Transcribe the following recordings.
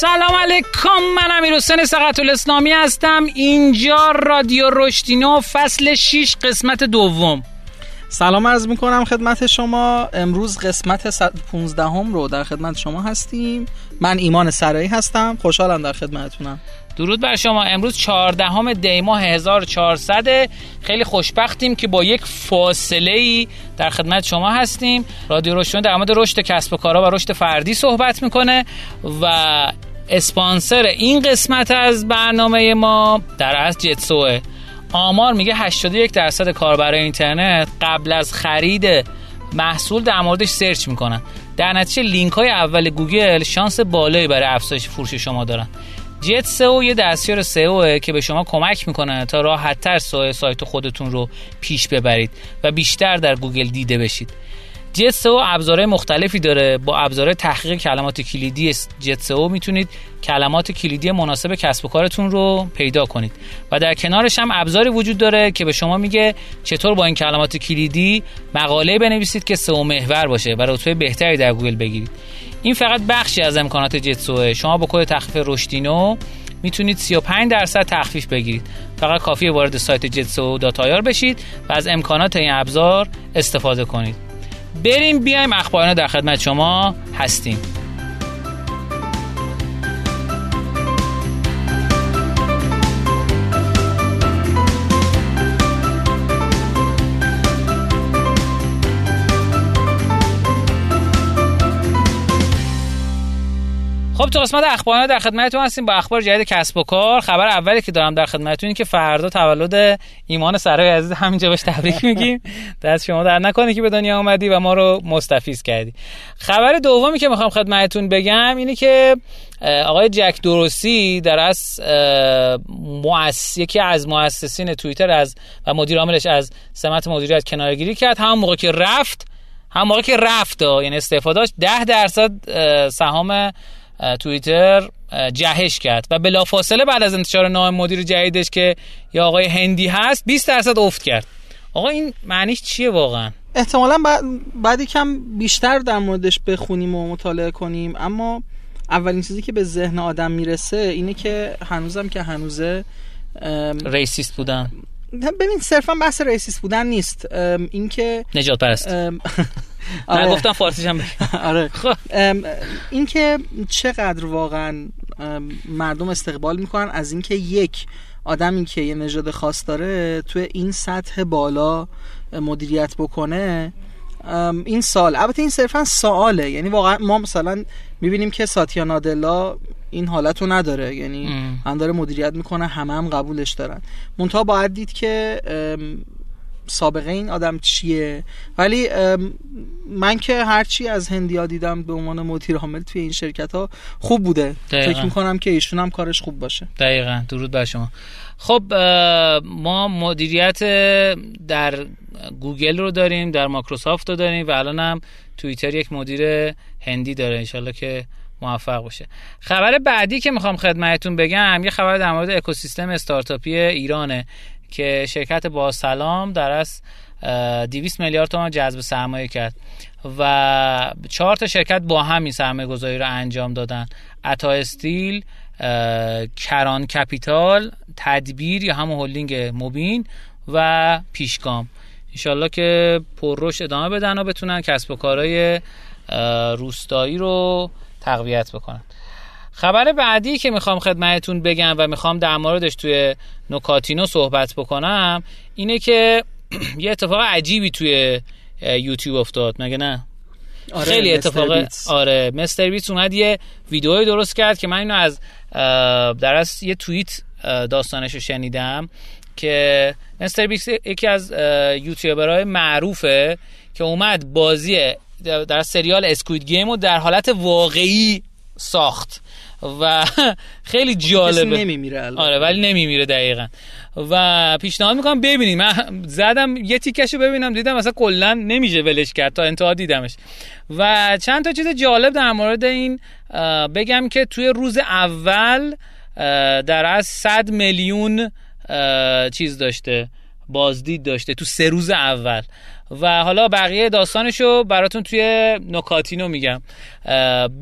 سلام علیکم من امیر حسین سقط الاسلامی هستم. اینجا رادیو رشدینو فصل 6 قسمت دوم. سلام عرض می‌کنم خدمت شما. امروز قسمت 15 هم رو در خدمت شما هستیم. من ایمان سرایی هستم. خوشحالم در خدمتتونم. درود بر شما. امروز 14 دی ماه 1400 خیلی خوشبختیم که با یک فاصله ای در خدمت شما هستیم. رادیو روشن در مورد رشد کسب و کارها و رشد فردی صحبت می‌کنه و اسپانسر این قسمت از برنامه ما در اصل جت سئوئه. آمار میگه 81 درصد کاربرای اینترنت قبل از خرید محصول در موردش search می‌کنن. در نتیجه لینک های اول گوگل شانس بالایی برای افزایش فروش شما دارن. جت سئو یه دستیار سئو که به شما کمک می‌کنه تا راحتتر سایت خودتون رو پیش ببرید و بیشتر در گوگل دیده بشید. جت سئو ابزارهای مختلفی داره. با ابزار تحقیق کلمات کلیدی جت سئو می‌تونید کلمات کلیدی مناسب کسب و کارتون رو پیدا کنید. و در کنارش هم ابزاری وجود داره که به شما میگه چطور با این کلمات کلیدی مقاله بنویسید که سئو محور باشه و رتبه بهتری در گوگل بگیرید. این فقط بخشی از امکانات جت سئوئه شما با کد تخفیف رشدینو می‌تونید 35 درصد تخفیف بگیرید. فقط کافیه وارد سایت داتایار بشید و از امکانات این ابزار استفاده کنید. بریم بیایم اخبارنا در خدمت شما هستیم. خب تو قسمت اخبارنا در خدمتتون هستیم با اخبار جدید کسب و کار. خبر اولی که دارم در خدمتتون که فردا تولد ایمان سرای عزیز همینجا بهش تبریک میگیم. دست شما در نکنه که به دنیا اومدی و ما رو مستفیض کردی. خبر دومی که می‌خوام خدمتتون بگم اینه که آقای جک دروسی در از مؤسس یکی از مؤسسین توییتر از و مدیر عاملش از سمت مدیریت کنارگیری کرد. هم موقع که رفت هم موقع که رفت یعنی استفاده داشت 10 درصد سهام توییتر جهش کرد. و بلافاصله بعد از انتشار نام مدیر جدیدش که یا آقای هندی هست 20 درصد افت کرد. آقا این معنیش چیه واقعا؟ احتمالا باید یکم بیشتر در موردش بخونیم و مطالعه کنیم. اما اولین چیزی که به ذهن آدم می‌رسه اینه که هنوزم که هنوزه racist بودن. ببین صرفا بحث racist بودن نیست. اینکه نژاد پرست. آره. گفتم فارسیش هم آره. خب. این که چقدر واقعا مردم استقبال می‌کنن از اینکه یک آدمی که یه نژاد خاص داره توی این سطح بالا مدیریت بکنه این سال البته این صرفا سواله. یعنی واقعا ما مثلا می‌بینیم که ساتیا نادلا این حالت رو نداره. یعنی هم داره مدیریت می‌کنه همه هم قبولش دارن. منتها باید دید که سابقه این آدم چیه؟ ولی من که هرچی از هندیا دیدم به عنوان مدیر عامل توی این شرکت ها خوب بوده. دقیقا. فکر می‌کنم که ایشون هم کارش خوب باشه. دقیقا. درود بر شما. خب ما مدیریت در گوگل رو داریم در مایکروسافت رو داریم و الان هم توییتر یک مدیر هندی داره. انشالله که موفق باشه. خبر بعدی که می‌خوام خدمتتون بگم یه خبر در مورد اکوسیستم استارتاپی ایرانه. که شرکت با سلام در از 200 میلیارد تومان جذب سرمایه کرد و چهار تا شرکت با همین سرمایه گذاری رو انجام دادن. اتا استیل کران کپیتال تدبیر یا همون هلدینگ موبین و پیشگام. انشالله که پررشد ادامه بدن و بتونن کسب و کارهای روستایی رو تقویت بکنن. خبر بعدی که می‌خوام خدمتتون بگم و می‌خوام در موردش توی نکاتینو صحبت بکنم اینه که یه اتفاق عجیبی توی یوتیوب افتاد مگه نه؟ آره خیلی اتفاق آره مستر بیتس اومد یه ویدئوی درست کرد که من اینو از در از یه توییت داستانش رو شنیدم که مستر بیتس یکی از یوتیوبرهای معروفه که اومد بازی در سریال اسکوید گیم رو در حالت واقعی ساخت. و خیلی جالبه. نمیمیره آره ولی نمیمیره دقیقا. و پیشنهاد می‌کنم ببینیم. من زدم یه تیکشو ببینم دیدم مثلا کلا نمیشه ولش کرد تا انتها دیدمش. و چند تا چیز جالب در مورد این بگم که توی روز اول در از 100 میلیون چیز داشته بازدید داشته تو سه روز اول. و حالا بقیه داستانشو براتون توی نکاتینو میگم.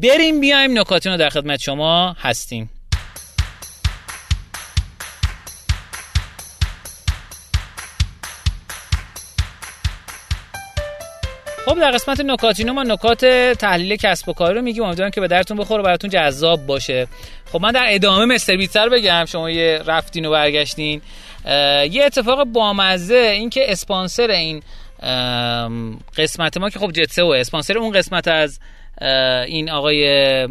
بریم بیایم نکاتینو در خدمت شما هستیم. خب در قسمت نکاتینو ما نکات تحلیل کسب و کار رو میگیم. امیدوارم که به درتون بخوره و براتون جذاب باشه. خب من در ادامه مستر بیتر بگم. شما یه رفتین و برگشتین. یه اتفاق بامزه این که اسپانسر این قسمت ما که خب جت سئو اسپانسر اون قسمت از این آقای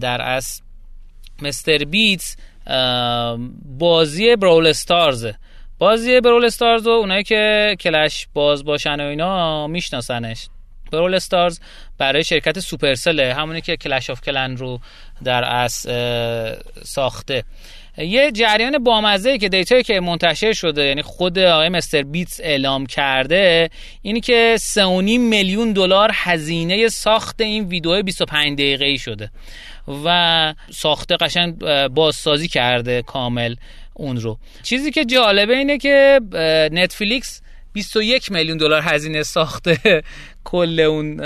در اصل MrBeast بازی Brawl Stars. بازی Brawl Stars و اونایی که Clash باز باشن و اینا میشناسنش. Brawl Stars برای شرکت سوپرسله همونی که Clash of Clans رو در اصل ساخته. یه جریان بامزه که data یی که منتشر شده یعنی خود آقای MrBeast اعلام کرده اینی که 3.5 میلیون دلار هزینه ساخت این ویدیو 25 دقیقه ای شده و ساخته قشنگ بازسازی کرده کامل اون رو. چیزی که جالبه اینه که نتفلیکس 21 میلیون دلار هزینه ساخته. کل اون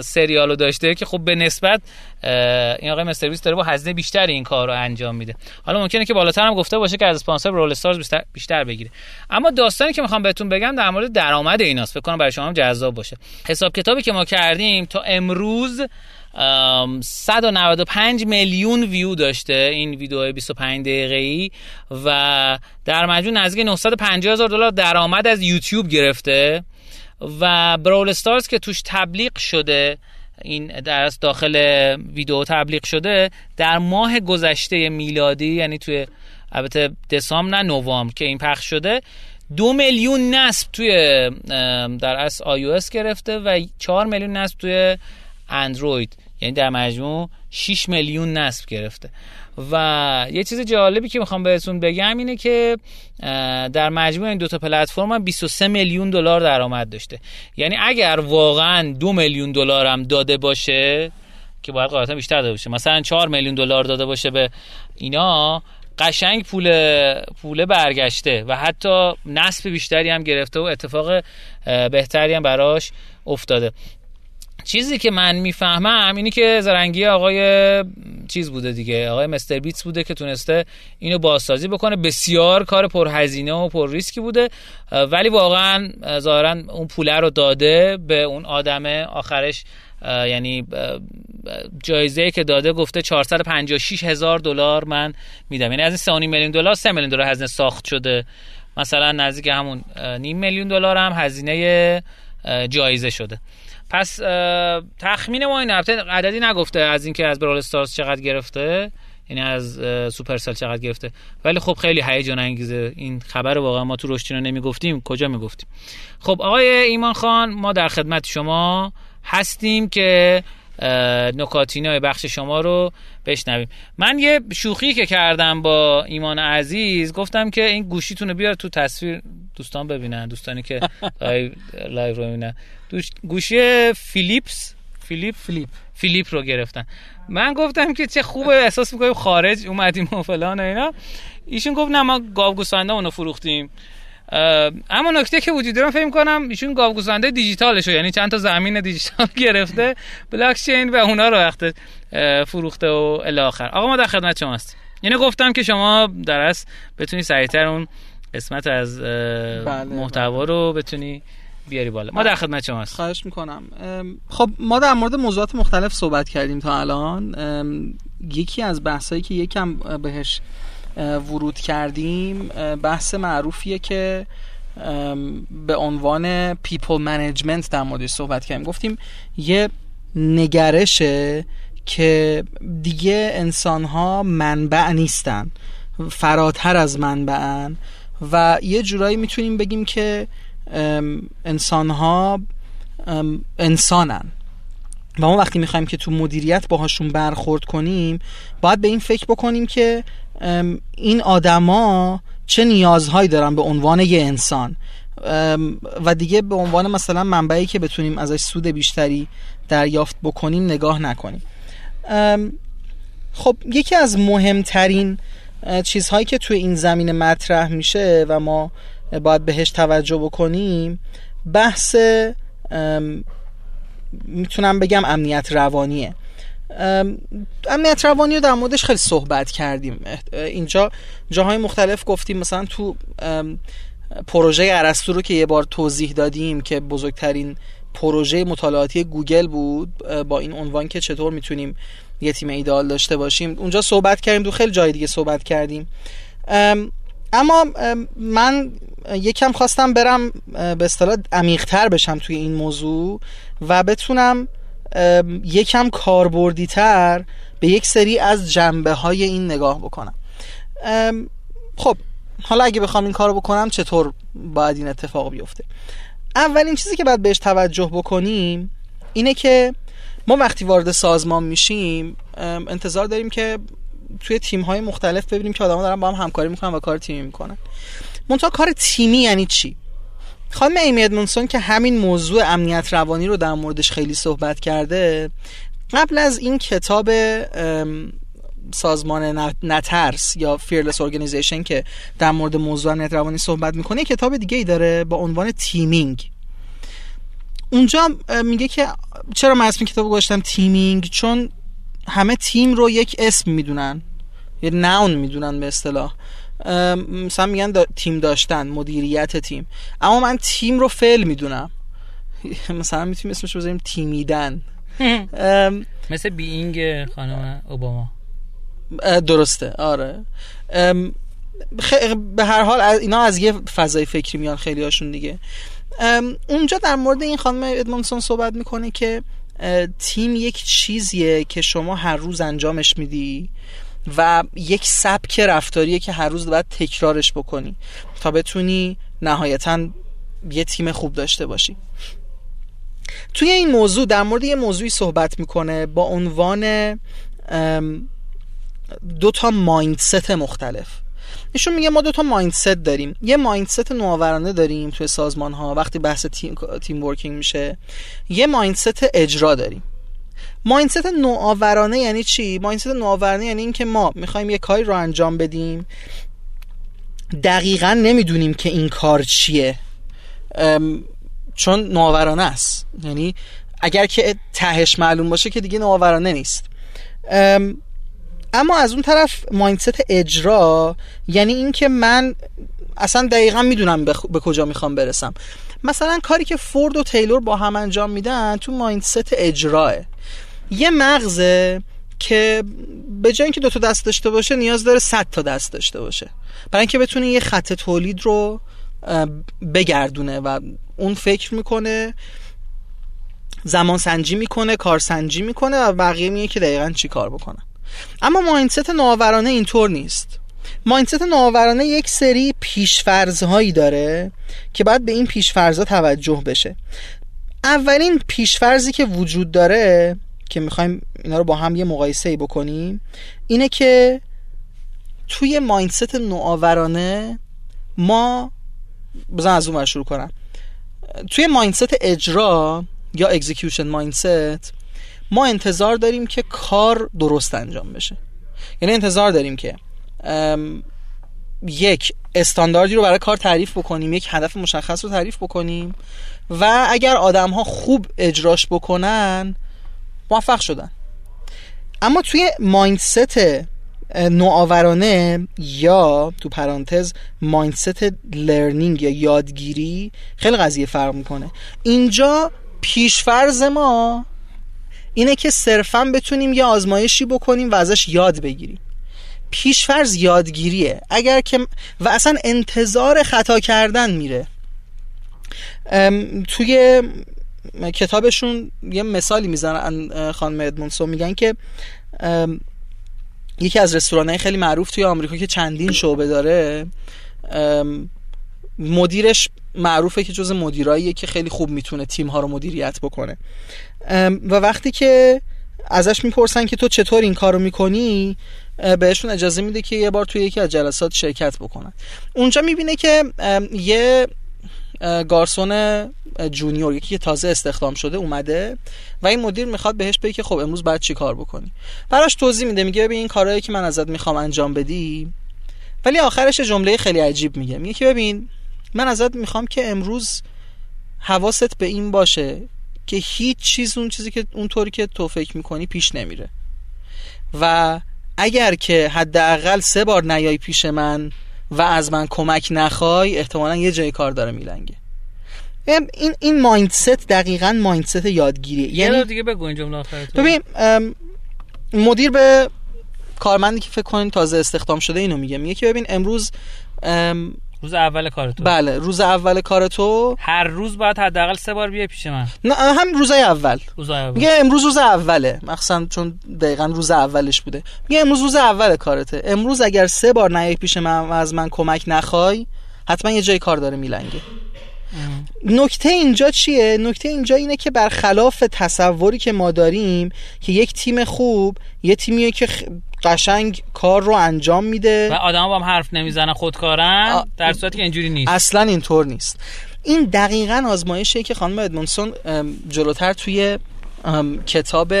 سریالو داشته که خب به نسبت این آقای مستر داره با هزینه بیشتر این کار رو انجام میده. حالا ممکنه که بالاتر هم گفته باشه که از اسپانسر رول استارز بیشتر, بیشتر بگیره. اما داستانی که می‌خوام بهتون بگم در مورد درآمد ایناست. فکر کنم برای شما هم جذاب باشه. حساب کتابی که ما کردیم تا امروز 195 میلیون ویو داشته این ویدیو 25 دقیقه ای و در مجموع نزدیک 950 هزار دلار درآمد از یوتیوب گرفته. و براول استارز که توش تبلیغ شده این در داخل ویدیو تبلیغ شده در ماه گذشته میلادی یعنی توی البته دسامبر نه نوامبر که این پخش شده دو میلیون نصب توی در اس آی گرفته و 4 میلیون نصب توی اندروید یعنی در مجموع 6 میلیون نصب گرفته. و یه چیز جالبی که می‌خوام بهتون بگم اینه که در مجموع این دوتا پلتفرم 23 میلیون دلار درآمد داشته. یعنی اگر واقعا دو میلیون دلار هم داده باشه که باید قاعدتا بیشتر داده باشه مثلا 4 میلیون دلار داده باشه به اینا قشنگ پول پول برگشته و حتی نصب بیشتری هم گرفته و اتفاق بهتری هم براش افتاده. چیزی که من می‌فهمم اینی که زرنگی آقای چیز بوده دیگه آقای مستر بیتس بوده که تونسته اینو بازسازی بکنه. بسیار کار پرهزینه و پر ریسکی بوده ولی واقعا ظاهرا اون پوله رو داده به اون آدم آخرش. یعنی جایزه که داده گفته 456 هزار دلار من میدم. یعنی از این 3 میلیون دلار 3 میلیون دلار هزینه ساخت شده. مثلا نزدیک همون نیم میلیون دلار هم هزینه جایزه شده. پس تخمین ما این هفته عددی نگفته از اینکه از برال استارز چقدر گرفته یعنی از سوپرسل چقدر گرفته. ولی خب خیلی هیجان انگیزه. این خبر واقعا ما تو رشتینو نمی‌گفتیم. کجا می‌گفتیم؟ خب آقای ایمان خان ما در خدمت شما هستیم که نکاتینای بخش شما رو بشنویم. من یه شوخی که کردم با ایمان عزیز گفتم که این گوشیتون رو بیار تو تصویر. دوستان ببینن دوستانی که لایو, لایو رو ببینن گوشی فیلیپس Flip Flip. Flip رو گرفتن. من گفتم که چه خوبه احساس می‌کنیم خارج اومدیم و فلان و اینا. ایشون گفت نه ما گاو گوسفنده اونو فروختیم. اما نکته که وجود داره فکر کنم ایشون گاو گوسفنده دیجیتالشه یعنی چند تا زمین دیجیتال گرفته بلاک چین و اونا رو وقت فروخته و الی آخر. آقا ما در خدمت شما هستیم یعنی گفتم که شما در اصل بتونی سریعتر اون قسمت از بله محتوا رو بتونی بیاری بالا. ما در خدمت شما هستیم خواهش می‌کنم. خب ما در مورد موضوعات مختلف صحبت کردیم تا الان. یکی از بحثایی که یکم بهش ورود کردیم بحث معروفیه که به عنوان people management در موردش صحبت کردیم. گفتیم یه نگرشه که دیگه انسان ها منبع نیستن. فراتر از منبعن. و یه جورایی می‌تونیم بگیم که انسان ها انسانن. و ما وقتی می‌خوایم که تو مدیریت باهاشون برخورد کنیم باید به این فکر بکنیم که این آدما چه نیازهایی دارن به عنوان یه انسان. و دیگه به عنوان مثلا منبعی که بتونیم ازش سود بیشتری دریافت بکنیم نگاه نکنیم. خب یکی از مهمترین چیزهایی که توی این زمینه مطرح میشه و ما باید بهش توجه بکنیم بحث می‌تونم بگم امنیت روانیه. امنیت روانی رو در موردش خیلی صحبت کردیم. اینجا جاهای مختلف گفتیم مثلا تو پروژه ارسطو رو که یه بار توضیح دادیم که بزرگترین پروژه مطالعاتی گوگل بود با این عنوان که چطور می‌تونیم یه تیم ایدال داشته باشیم. اونجا صحبت کردیم تو خیلی جای دیگه صحبت کردیم. اما من یکم خواستم برم به اصطلاح عمیقتر بشم توی این موضوع و بتونم یکم کاربردی تر به یک سری از جنبه های این نگاه بکنم. خب حالا اگه بخوام این کارو بکنم چطور باید این اتفاق بیفته؟ اولین چیزی که باید بهش توجه بکنیم اینه که ما وقتی وارد سازمان میشیم انتظار داریم که توی تیم های مختلف ببینیم که آدما دارن با هم همکاری می‌کنن و کار تیمی می‌کنن. منتها کار تیمی یعنی چی؟ خانم ایمی ادمونسون که همین موضوع امنیت روانی رو در موردش خیلی صحبت کرده قبل از این کتاب سازمان نترس یا Fearless Organization که در مورد موضوع امنیت روانی صحبت می‌کنه کتاب دیگه ای داره با عنوان Teaming اونجا میگه که چرا من اسم کتاب گذاشتم تیمینگ؟ چون همه تیم رو یک اسم می‌دونن. یه ناون می‌دونن به اصطلاح. مثلا میگن تیم داشتن مدیریت تیم. اما من تیم رو فعل می‌دونم. مثلا می‌تونیم اسمش رو بذاریم تیمیدن. مثل بینگ خانم اوباما. درسته. آره. به هر حال اینا از یه فضای فکری میان خیلی هاشون دیگه. اونجا در مورد این خانم ادمونسون صحبت می‌کنه که تیم یک چیزیه که شما هر روز انجامش میدی و یک سبک رفتاریه که هر روز باید تکرارش بکنی تا بتونی نهایتا یه تیم خوب داشته باشی. توی این موضوع در مورد یه موضوعی صحبت می‌کنه با عنوان دو تا مایندست مختلف. ایشون میگه ما دو تا مایندست داریم. یه مایندست نوآورانه داریم توی سازمان ها وقتی بحث تیم تیم ورکینگ میشه. یه مایندست اجرا داریم. مایندست نوآورانه یعنی چی؟ مایندست نوآورانه یعنی اینکه ما می‌خوایم یه کاری رو انجام بدیم. دقیقا نمی‌دونیم که این کار چیه. چون نوآورانه است. یعنی اگر که تهش معلوم باشه که دیگه نوآورانه نیست. اما از اون طرف مایندست اجرا یعنی اینکه من اصلا دقیقا می‌دونم به کجا می‌خوام برسم. مثلا کاری که فورد و تیلور با هم انجام میدن تو مایندست اجراه. یه مغزه که به جای اینکه دو تا دست داشته باشه نیاز داره 100 تا دست داشته باشه. برای اینکه بتونه یه خط تولید رو بگردونه و اون فکر می‌کنه زمان سنجی می‌کنه کار سنجی می‌کنه و بقیه میگه که دقیقا چی کار بکنه اما مایندست نوآورانه اینطور نیست. مایندست نوآورانه یک سری پیشفرض داره که باید به این پیشفرض توجه بشه. اولین پیشفرضی که وجود داره که می‌خوایم اینا رو با هم یه مقایسه بکنیم اینه که توی مایندست نوآورانه ما بزن از اون شروع کنم. توی مایندست اجرا یا اکزیکیوشن مایندست ما انتظار داریم که کار درست انجام بشه. یعنی انتظار داریم که یک استانداردی رو برای کار تعریف بکنیم یک هدف مشخص رو تعریف بکنیم و اگر آدم ها خوب اجراش بکنن موفق شدن. اما توی مایندست نوآورانه یا تو پرانتز مایندست لرنینگ یا یادگیری خیلی قضیه فرق می‌کنه. اینجا پیشفرز ما اینه که صرفا بتونیم یه آزمایشی بکنیم و ازش یاد بگیریم. پیشفرز یادگیریه. اگر که و اصلا انتظار خطا کردن میره. توی کتابشون یه مثالی می‌زنن خانم ادمونسو میگن که یکی از رستوران خیلی معروف توی آمریکا که چندین شعبه داره مدیرش معروفه که جز مدیراییه که خیلی خوب می‌تونه تیم ها رو مدیریت بکنه. و وقتی که ازش می‌پرسن که تو چطور این کارو می‌کنی بهشون اجازه میده که یه بار توی یکی از جلسات شرکت بکنن. اونجا می‌بینه که یه گارسون جونیور یکی که تازه استخدام شده اومده و این مدیر می‌خواد بهش بگه خب امروز باید چی کار بکنی. براش توضیح میده میگه ببین این کارهایی که من ازت می‌خوام انجام بدی ولی آخرش جمله خیلی عجیب میگه. میگه که ببین من ازت می‌خوام که امروز حواست به این باشه که هیچ چیز اون چیزی که اونطوری که تو فکر می‌کنی پیش نمیره. و اگر که حداقل سه بار نیای پیش من و از من کمک نخوای احتمالا یه جای کار داره میلنگه. این این مایندست دقیقا مایندست یادگیریه. یعنی دیگه بگو این جمله ببین مدیر به کارمندی که فکر کنین تازه استخدام شده اینو میگه. میگه که ببین امروز روز اول کار تو. بله روز اول کار تو. هر روز باید حداقل سه بار بیای پیش من. نه هم روزای اول. روزای اول. میگه امروز روز اوله. مخصوصا چون دقیقا روز اولش بوده. میگه امروز روز اول کارته. امروز اگر سه بار نیای پیش من و از من کمک نخوای حتما یه جای کار داره میلنگه. نکته اینجا چیه؟ نکته اینجا اینه که برخلاف تصوری که ما داریم که یک تیم خوب یه تیمیه که قشنگ کار رو انجام میده. و آدم با هم حرف نمی‌زنن خودکارن در صورتی که اینجوری نیست. اصلا اینطور نیست. این دقیقا آزمایشیه که خانم ادمونسون جلوتر توی کتاب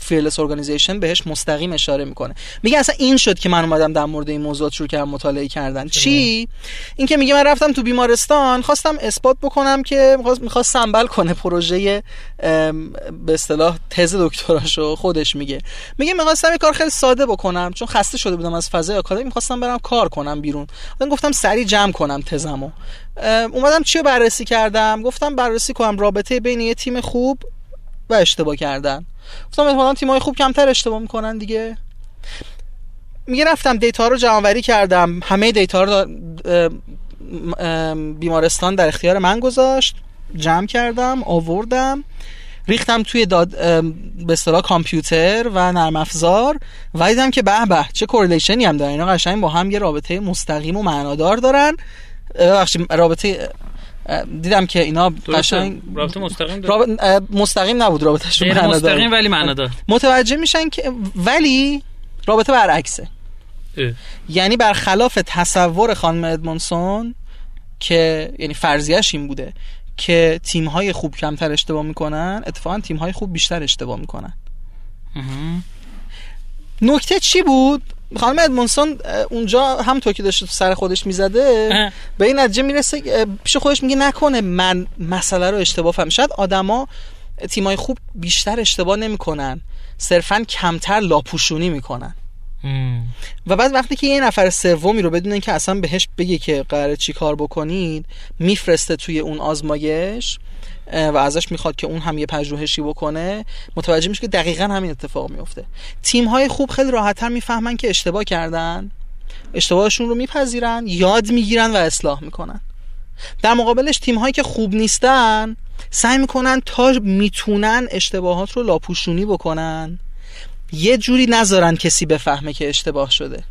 Fearless Organization بهش مستقیم اشاره می‌کنه. میگه اصلا این شد که من اومدم در مورد این موضوع شروع کردم مطالعه کردن. چی؟ این که میگه من رفتم تو بیمارستان خواستم اثبات بکنم که می‌خواست سنبل کنه پروژه به اصطلاح تز دکتراشو خودش میگه. میگه می‌خواستم یه کار خیلی ساده بکنم چون خسته شده بودم از فضای آکادمی می‌خواستم برم کار کنم بیرون. من گفتم سری جمع کنم تزمو. اومدم چی بررسی کردم؟ گفتم بررسی کنم رابطه بین یه تیم خوب و اشتباه کردن. گفتم احتمالاً تیم‌های خوب کمتر اشتباه می‌کنن دیگه. میگه رفتم data رو جمع کردم. همه data رو بیمارستان در اختیار من گذاشت. جمع کردم آوردم. ریختم توی داد به اصطلاح کامپیوتر و نرم افزار. و دیدم که به به چه correlation ی هم دارن. اینا قشنگ با هم یه رابطه مستقیم و معنادار دارن. ببخشید رابطه دیدم که اینا قشنگ رابطه مستقیم مستقیم نبود رابطهشون غیر مستقیم ولی معنادار متوجه میشن که ولی رابطه برعکسه. یعنی برخلاف تصور خانم ادمونسون که یعنی فرضیش این بوده که تیم های خوب کمتر اشتباه می‌کنن اتفاقا تیم های خوب بیشتر اشتباه می‌کنن. نکته چی بود؟ خانم ادمونسون اونجا همونطور که داشته سر خودش می‌زده به این نتیجه می‌رسه پیش خودش میگه نکنه من مسئله رو اشتباه فهم. شاید آدما تیمای خوب بیشتر اشتباه نمی‌کنن. صرفا کمتر لاپوشونی می‌کنن. و بعد وقتی که یه نفر سومی رو بدون اینکه اصلا بهش بگه که قراره چی کار بکنید میفرسته توی اون آزمایش و ازش می‌خواد که اون هم یه پژوهشی بکنه متوجه میشه که دقیقا همین اتفاق میفته. تیم های خوب خیلی راحتتر می‌فهمن که اشتباه کردن اشتباهشون رو میپذیرن یاد می‌گیرن و اصلاح می‌کنن. در مقابلش تیم هایی که خوب نیستن سعی می‌کنن تا می‌تونن اشتباهات رو لاپوشونی بکنن. یه جوری نذارن کسی بفهمه که اشتباه شده.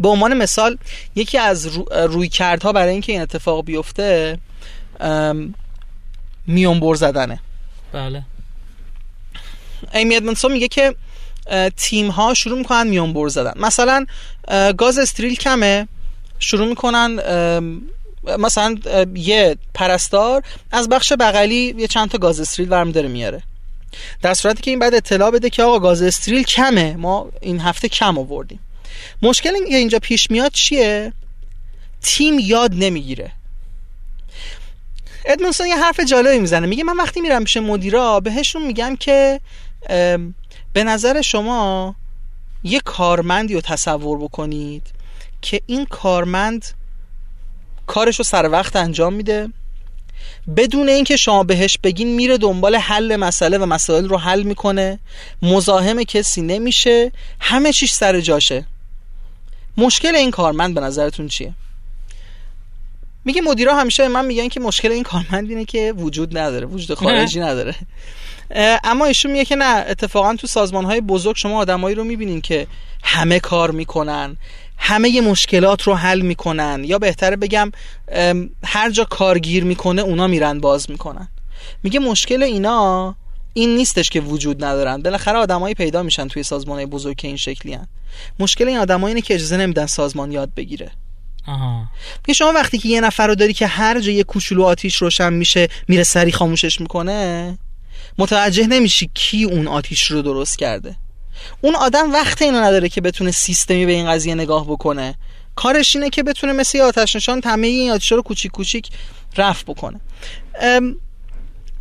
به عنوان مثال یکی از روی کردها برای اینکه این اتفاق بیفته میون بر زدنه. بله. ایمی ادمونسون میگه که تیم ها شروع می‌کنن میون بر زدن. مثلا گاز استریل کمه. شروع می‌کنن مثلا یه پرستار از بخش بغلی یه چند تا گاز استریل ورم داره میاره. در صورتی که این بعد اطلاع بده که آقا گاز استریل کمه. ما این هفته کم آوردیم. مشکل اینجا پیش میاد چیه؟ تیم یاد نمی‌گیره. ادمونسون یه حرف جالبی می‌زنه. میگه من وقتی میرم پیش مدیرا بهشون میگم که به نظر شما یه کارمندی رو تصور بکنید که این کارمند کارش رو سر وقت انجام میده. بدون اینکه شما بهش بگین میره دنبال حل مسئله و مسائل رو حل می‌کنه. مزاحم کسی نمیشه. همه چیش سر جاشه. مشکل این کارمند به نظرتون چیه؟ میگه مدیرا همیشه من میگن که مشکل این کارمند اینه که وجود نداره وجود خارجی نداره. اما ایشون میگه که نه اتفاقا تو سازمان های بزرگ شما آدمایی رو می‌بینین که همه کار می‌کنن همه مشکلات رو حل می‌کنن. یا بهتره بگم هر جا کارگیر می‌کنه اونا میرن باز می‌کنن. میگه مشکل اینا این نیستش که وجود ندارن. بالاخره آدمایی پیدا میشن توی سازمان های بزرگ که این شکلی هن. مشکل این آدمایی اینه که اجازه نمیدن سازمان یاد بگیره. آها. شما وقتی که یه نفر رو داری که هر جا یه کوچولو آتیش روشن میشه میره سری خاموشش می‌کنه متوجه نمیشی کی اون آتیش رو درست کرده. اون آدم وقت اینو نداره که بتونه سیستمی به این قضیه نگاه بکنه. کارش اینه که بتونه مثل آتش نشان همه این آتیشا رو کوچیک کوچیک رفع بکنه.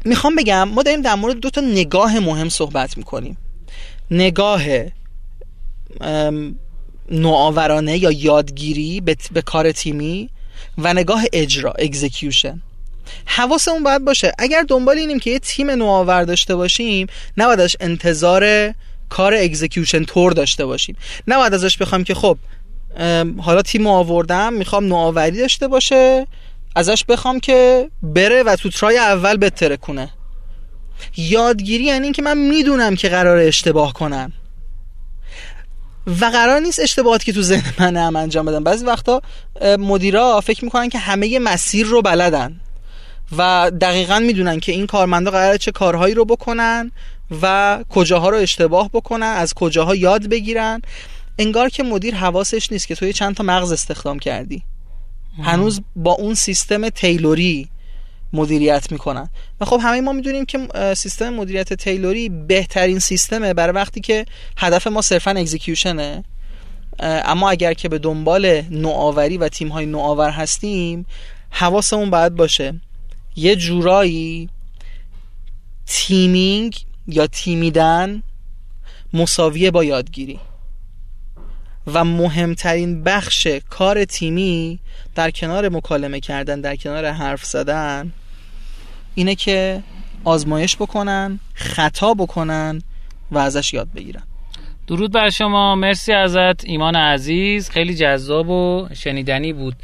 می‌خوام بگم ما داریم در مورد دو تا نگاه مهم صحبت می‌کنیم. نگاه نوآورانه یا یادگیری به کار تیمی و نگاه اجرا execution حواسمون باید باشه. اگر دنبال اینیم که یه تیم نوآور داشته باشیم نباید ازش انتظار کار execution طور داشته باشیم. نباید ازش بخوام که خب حالا تیم آوردم می‌خوام نوآوری داشته باشه ازش بخوام که بره و تو try اول بترکونه یادگیری یعنی اینکه من می‌دونم که قرار اشتباه کنم. و قرار نیست اشتباهاتی که تو ذهن من هم انجام بدم بعضی وقتا مدیرا فکر می‌کنن که همه مسیر رو بلدن و دقیقا می‌دونن که این کارمندا قراره چه کارهایی رو بکنن و کجاها رو اشتباه بکنن از کجاها یاد بگیرن. انگار که مدیر حواسش نیست که توی چند تا مغز استخدام کردی. هنوز با اون سیستم تیلوری مدیریت می‌کنن. و خب همه ما می‌دونیم که سیستم مدیریت تیلوری بهترین سیستمه برای وقتی که هدف ما صرفا اکزیکیوشنه. اما اگر که به دنبال نوآوری و تیم های نوآور هستیم حواسمون باید باشه یه جورایی تیمینگ یا تیمیدن مساویه با یادگیری. و مهمترین بخش کار تیمی در کنار مکالمه کردن در کنار حرف زدن اینه که آزمایش بکنن خطا بکنن و ازش یاد بگیرن. درود بر شما. مرسی ازت. ایمان عزیز خیلی جذاب و شنیدنی بود.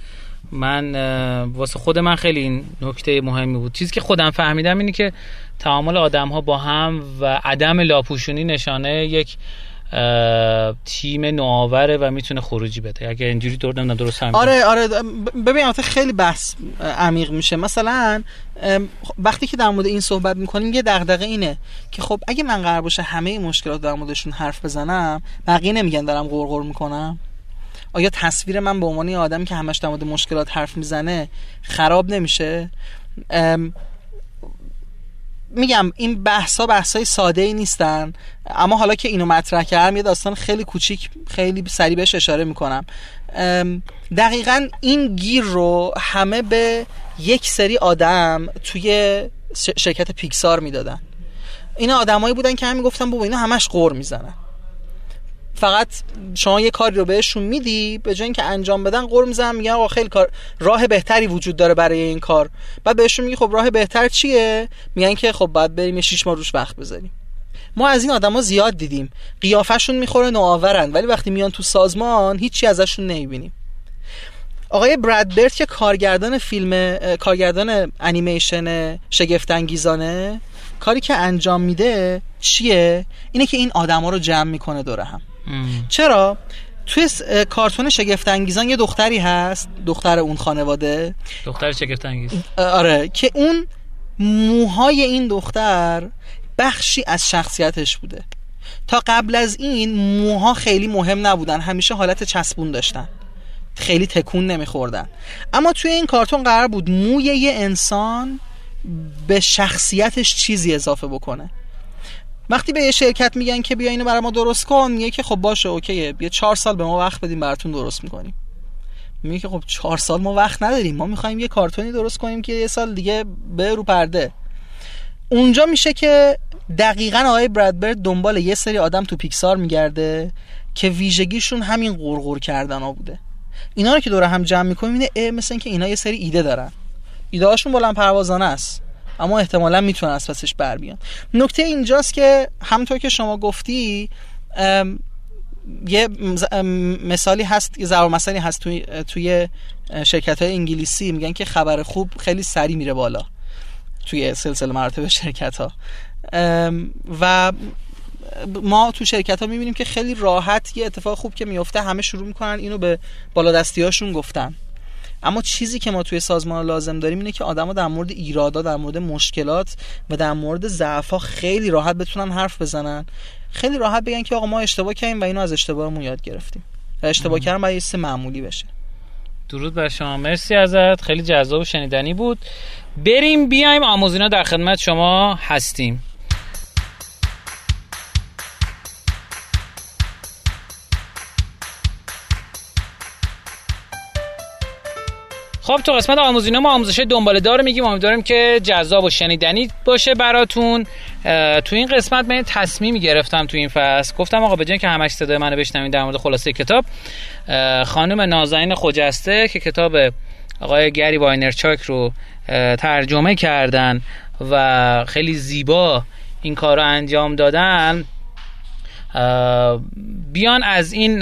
من واسه خود من خیلی این نکته مهمی بود. چیزی که خودم فهمیدم اینه که تعامل آدم ها با هم و عدم لاپوشونی نشانه یک تیم نوآوره و می‌تونه خروجی بده. اگه اینجوری دور نمی‌دونم درست هم آره آره ببین البته خیلی بحث عمیق میشه. مثلا وقتی که در مورد این صحبت می‌کنیم یه دغدغه اینه که خب اگه من قرار باشه همه مشکلات در موردشون حرف بزنم بقیه نمیگن دارم غرغر می‌کنم. آیا تصویر من به عنوان آدمی که همش در مورد مشکلات حرف می‌زنه خراب نمیشه؟ میگم این بحث ها بحث های ساده ای نیستن اما حالا که اینو مطرح کردم یه داستان خیلی کوچیک خیلی سریع بهش اشاره می‌کنم. دقیقا این گیر رو همه به یک سری آدم توی شرکت پیکسار می‌دادن. اینا آدمایی بودن که همین گفتن بابا اینا همش قور می‌زنن. فقط شما یه کاری رو بهشون میدی به جای اینکه انجام بدن قر می‌زنن میگن آقا خیلی کار راه بهتری وجود داره برای این کار. بعد بهشون میگی خب راه بهتر چیه؟ میگن که خب بعد بریم یه 6 ماه روش وقت بذاریم. ما از این آدما زیاد دیدیم. قیافشون می‌خوره نوآورن. ولی وقتی میان تو سازمان هیچی ازشون نمی‌بینیم. آقای براد برت که کارگردان فیلم کارگردان انیمیشن شگفت انگیزانه کاری که انجام میده چیه؟ اینه که این آدما رو جمع می‌کنه دور هم. چرا؟ توی کارتون شگفت انگیزان یه دختری هست دختر اون خانواده. دختر شگفت انگیز آره که اون موهای این دختر بخشی از شخصیتش بوده. تا قبل از این موها خیلی مهم نبودن همیشه حالت چسبون داشتن. خیلی تکون نمیخوردن. اما توی این کارتون قرار بود موی یه انسان به شخصیتش چیزی اضافه بکنه. وقتی به یه شرکت میگن که بیا اینو برای ما درست کن میگه که خب باشه اوکیه بیا چهار سال به ما وقت بدیم براتون درست می‌کنیم. میگه خب چهار سال ما وقت نداریم ما می‌خوایم یه کارتونی درست کنیم که یه سال دیگه به رو پرده. اونجا میشه که دقیقا آقای برادبرد دنبال یه سری آدم تو پیکسار میگرده که ویژگیشون همین غرغر کردن ها بوده. اینا رو که دور هم جمع می‌کنیم اینه مثل اینکه اینا یه سری ایده دارن. ایده هاشون بلند پروازانه است. اما احتمالا می‌تونن از پسش بر بیان نکته اینجاست که همطور که شما گفتی یه مثالی هست یه ضرب مثالی هست توی, توی شرکت های انگلیسی. میگن که خبر خوب خیلی سریع میره بالا توی سلسله مراتب شرکت ها و ما تو شرکت ها می‌بینیم که خیلی راحت یه اتفاق خوب که میفته همه شروع می‌کنن اینو به بالادستی هاشون گفتن. اما چیزی که ما توی سازمان لازم داریم اینه که آدما در مورد ایرادا در مورد مشکلات و در مورد ضعف خیلی راحت بتونن حرف بزنن. خیلی راحت بگن که آقا ما اشتباه کردیم و اینو از اشتباهمون یاد گرفتیم. و اشتباه کردن باید یه معمولی بشه. درود بر شما. مرسی ازت. خیلی جذاب و شنیدنی بود. بریم بیایم. آموزینا در خدمت شما هستیم. خب تو قسمت آموزینا ما آموزش دنباله دار میگیم. امیدواریم که جذاب و شنیدنی باشه براتون. تو این قسمت من تصمیمی گرفتم تو این فصل. گفتم آقا بجن که همش صدای منو بشنوین در مورد خلاصه کتاب خانم نازنین خجسته که کتاب آقای گری واینرچاک رو ترجمه کردن و خیلی زیبا این کار رو انجام دادن بیان از این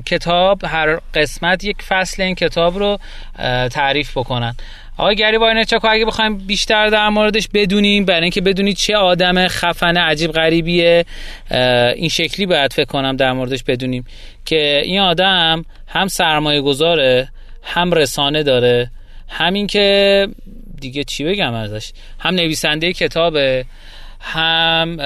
کتاب هر قسمت یک فصل این کتاب رو تعریف بکنن. آقای گری واینرچاک اگه بخوایم بیشتر در موردش بدونیم برای اینکه بدونید چه آدم خفن عجیب غریبیه این شکلی باید فکر کنم در موردش بدونیم که این آدم هم سرمایه گذاره هم رسانه داره همین که دیگه چی بگم ازش؟ هم نویسنده کتابه. هم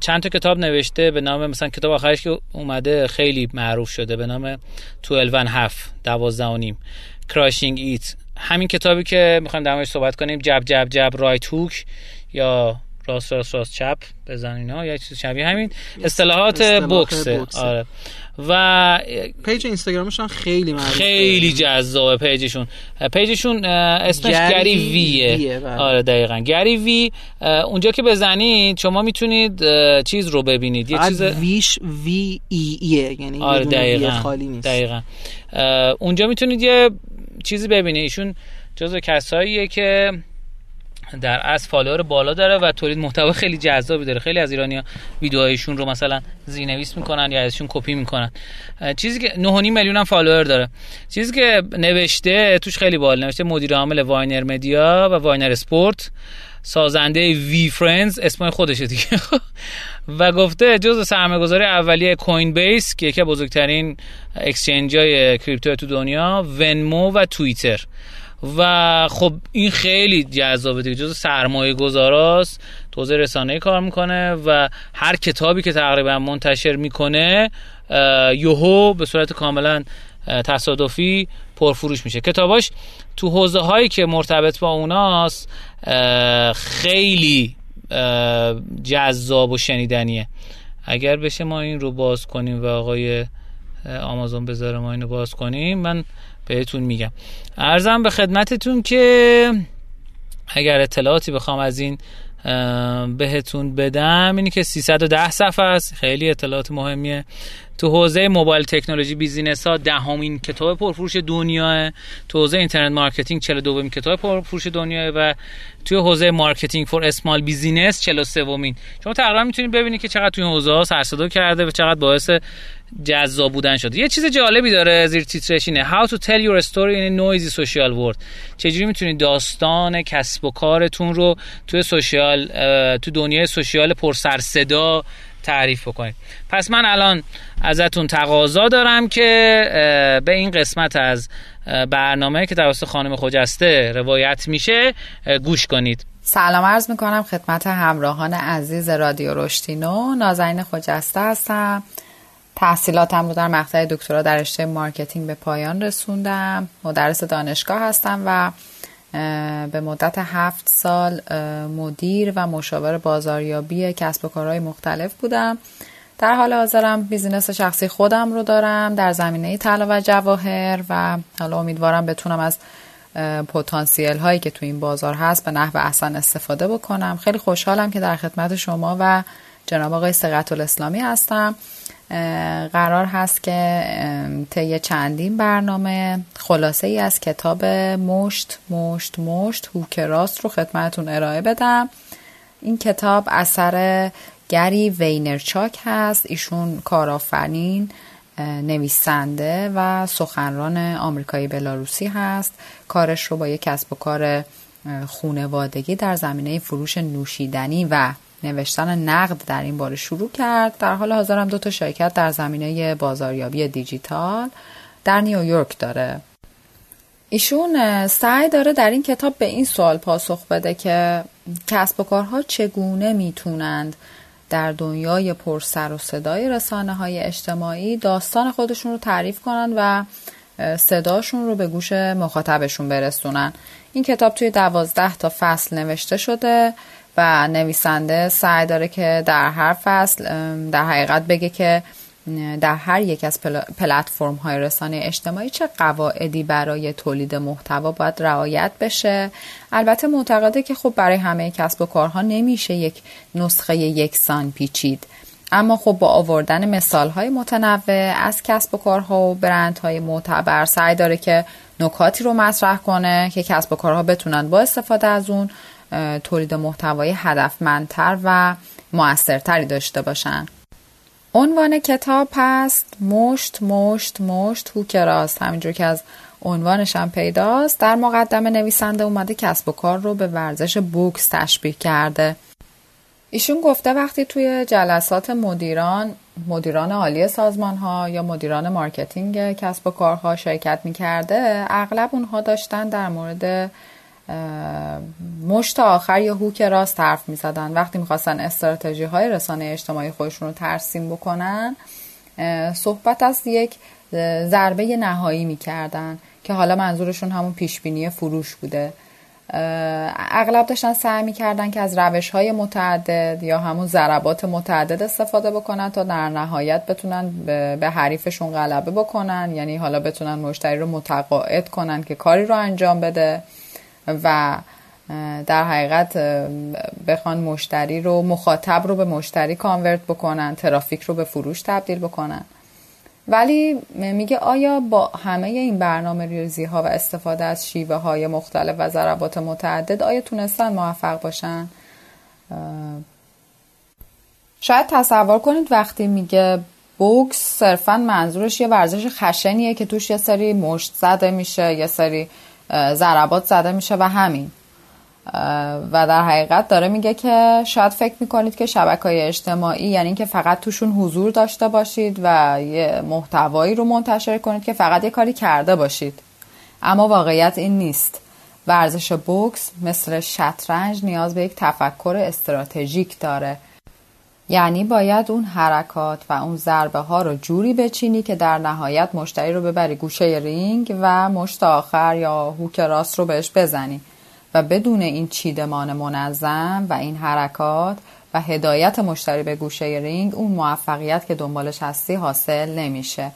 چند تا کتاب نوشته به نام مثلا کتاب آخرش که اومده خیلی معروف شده به نام 12 and half 12 و نیم Crushing It همین کتابی که می‌خوایم در صحبت کنیم Jab Jab Jab Right Hook یا راست راست راست چپ بزن اینا یا چیز شبیه همین. اصطلاحات بوکس. آره. و page اینستاگرامشون خیلی معروفه. خیلی جذابه page شون. page شون اسمش گری ویه. بله. آره دقیقا. گری وی اونجا که بزنید شما می‌تونید چیز رو ببینید. یه چیز ویش وی ای ایه یعنی آره دقیقا. خالی نیست. دقیقا. اونجا می‌تونید یه چیزی ببینید. ایشون جزو کساییه که در از follower بالا داره و تولید محتوا خیلی جذابی داره. خیلی از ایرانیا ویدیوهایشون رو مثلا زیرنویس می‌کنن یا ازشون کپی می‌کنن. چیزی که 9.5 میلیون follower داره. چیزی که نوشته توش خیلی بالا نوشته مدیر عامل VaynerMedia و VaynerSports. سازنده VeeFriends اسم خودشه دیگه. و گفته جزء سرمایه‌گذاری اولیه Coinbase که یکی بزرگترین exchange های crypto تو دنیا Venmo و توییتر. و خب این خیلی جذابه دیگه. جز سرمایه گذاراست. توزیع رسانه کار می‌کنه و هر کتابی که تقریبا منتشر می‌کنه یوهو به صورت کاملا تصادفی پرفروش میشه. کتاباش تو حوزه هایی که مرتبط با اوناست خیلی جذاب و شنیدنیه. اگر بشه ما این رو باز کنیم و آقای آمازون بذاره ما اینو باز کنیم. من بهتون میگم. ارزم به خدمتتون که اگر اطلاعاتی بخوام از این بهتون بدم اینی که 310 صفحه است. خیلی اطلاعات مهمیه. تو حوزه موبایل تکنولوژی بیزینس ها دهمین کتاب پرفروش دنیاه تو حوزه internet marketing 42 کتاب پرفروش دنیاه و توی حوزه marketing for small business 43 ومین شما تقریبا می‌تونید ببینید که چقدر توی این حوزه ها سر کرده و چقدر باعث جذاب بودن شده. یه چیز جالبی داره زیر تیترش اینه How to tell your story in a noisy social world. چجوری می‌تونید داستان کسب و کارتون رو توی social تو دنیای social پر سر صدا تعریف بکنید پس من الان ازتون تقاضا دارم که به این قسمت از برنامه که توسط خانم خجسته روایت میشه گوش کنید. سلام عرض می‌کنم خدمت همراهان عزیز رادیو رشدینو نازنین خجسته هستم. تحصیلاتم رو در مقطع دکترا در رشته marketing به پایان رسوندم. مدرس دانشگاه هستم و به مدت هفت سال مدیر و مشاور بازاریابی کسب و کارهای مختلف بودم. در حال حاضرم بیزینس شخصی خودم رو دارم در زمینه طلا و جواهر و حالا امیدوارم بتونم از پتانسیل هایی که تو این بازار هست به نحو احسن استفاده بکنم. خیلی خوشحالم که در خدمت شما و جناب آقای سقط الاسلامی هستم. قرار هست که طی چندین برنامه خلاصه ای از کتاب مشت مشت مشت هوک راست رو خدمتون ارائه بدم. این کتاب اثر گری وینرچاک هست. ایشون کارآفرین نویسنده و سخنران آمریکایی بلاروسی هست. کارش رو با یک کسب و کار خونوادگی در زمینه فروش نوشیدنی و نوشتن نقد در این باره شروع کرد. در حال حاضر هم دو تا شرکت در زمینه بازاریابی دیجیتال در نیویورک داره. ایشون سعی داره در این کتاب به این سوال پاسخ بده که کسب و کارها چگونه می‌تونند در دنیای پر سر و صدای رسانه های اجتماعی داستان خودشون رو تعریف کنند و صداشون رو به گوش مخاطبشون برسونن. این کتاب توی دوازده تا فصل نوشته شده. و نویسنده سعی داره که در هر فصل در حقیقت بگه که در هر یک از پلتفرم های رسانه اجتماعی چه قواعدی برای تولید محتوا باید رعایت بشه. البته معتقده که خب برای همه کسب و کارها نمیشه یک نسخه یکسان پیچید. اما خب با آوردن مثال های متنوع از کسب و کارها و برند های معتبر سعی داره که نکاتی رو مطرح کنه که کسب و کارها بتونن با استفاده از اون تولید محتوای هدفمندتر و موثرتری داشته باشن. عنوان کتاب هست مشت مشت مشت هوکراست همینجور که از عنوانش هم پیداست. در مقدمه نویسنده اومده کسب و کار رو به ورزش بوکس تشبیه کرده. ایشون گفته وقتی توی جلسات مدیران مدیران عالی سازمان ها یا مدیران marketing کسب و کارها شرکت می‌کرده اغلب اونها داشتن در مورد مشت آخر یا hook راست حرف می‌زدن. وقتی می‌خواستن استراتژی های رسانه اجتماعی خودشون رو ترسیم بکنن صحبت از یک ضربه نهایی می‌کردن که حالا منظورشون همون پیشبینی فروش بوده. اغلب داشتن سعی می‌کردن که از روش های متعدد یا همون ضربات متعدد استفاده بکنن تا در نهایت بتونن به حریفشون غلبه بکنن. یعنی حالا بتونن مشتری رو متقاعد کنن که کاری رو انجام بده. و در حقیقت بخوان مشتری رو مخاطب رو به مشتری کانورت بکنن ترافیک رو به فروش تبدیل بکنن. ولی میگه آیا با همه این برنامه ریزی ها و استفاده از شیوه های مختلف و ضربات متعدد آیا تونستن موفق باشن؟ شاید تصور کنید وقتی میگه بوکس صرفا منظورش یه ورزش خشنیه که توش یه سری مشت زده میشه یه سری ضربات زده میشه و همین. و در حقیقت داره میگه که شاید فکر می‌کنید که شبکه های اجتماعی یعنی که فقط توشون حضور داشته باشید و یه محتوایی رو منتشر کنید که فقط یه کاری کرده باشید. اما واقعیت این نیست. ورزش بوکس مثل شطرنج نیاز به یک تفکر استراتژیک داره. یعنی باید اون حرکات و اون ضربه ها رو جوری بچینی که در نهایت مشتری رو ببری گوشه رینگ و مشت آخر یا hook راست رو بهش بزنی. و بدون این چیدمان منظم و این حرکات و هدایت مشتری به گوشه رینگ اون موفقیت که دنبالش هستی حاصل نمیشه.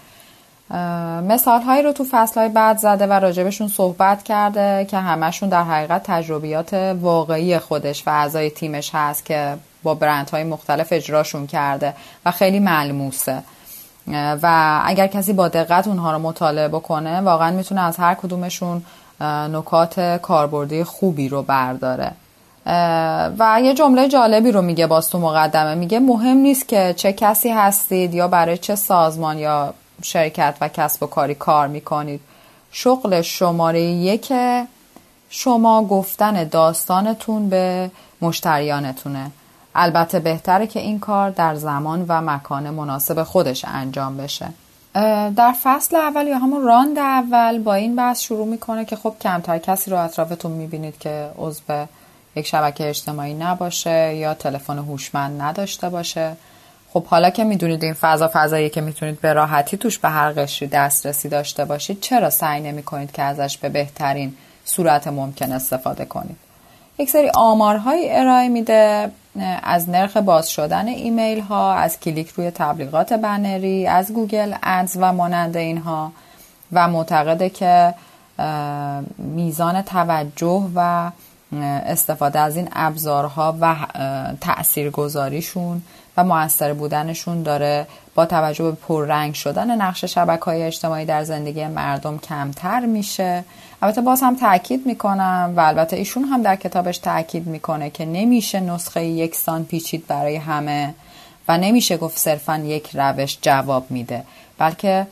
مثال هایی رو تو فصل های بعد زده و راجبشون صحبت کرده که همشون در حقیقت تجربیات واقعی خودش و اعضای تیمش هست که با برندهای مختلف اجراشون کرده و خیلی ملموسه. و اگر کسی با دقت اونها رو مطالعه بکنه واقعا می‌تونه از هر کدومشون نکات کاربردی خوبی رو برداره. و یه جمله جالبی رو میگه باز تو مقدمه. میگه مهم نیست که چه کسی هستید یا برای چه سازمان یا شرکت و کسب و کاری کار می‌کنید. شغل شماره یک شما گفتن داستانتون به مشتریانتونه. البته بهتره که این کار در زمان و مکان مناسب خودش انجام بشه. در فصل اول یا همون راند اول با این بحث شروع می‌کنه که خب کمتر کسی رو اطرافتون می‌بینید که عضو یک شبکه اجتماعی نباشه یا تلفن هوشمند نداشته باشه. خب حالا که می‌دونید این فضا فضایی که می‌تونید به راحتی توش به هر قشری دسترسی داشته باشید چرا سعی نمی کنید که ازش به بهترین صورت ممکن استفاده کنید؟ یک سری آمارهایی ارائه میده از نرخ باز شدن ایمیل ها از کلیک روی تبلیغات بنری از Google Ads و مانند اینها. و معتقده که میزان توجه و استفاده از این ابزارها و تاثیرگذاریشون و موثر بودنشون داره با توجه به پررنگ شدن نقش شبکه های اجتماعی در زندگی مردم کمتر میشه. البته باز هم تاکید می‌کنم و البته ایشون هم در کتابش تاکید می‌کنه که نمیشه نسخه یکسان پیچید برای همه و نمیشه گفت صرفا یک روش جواب میده بلکه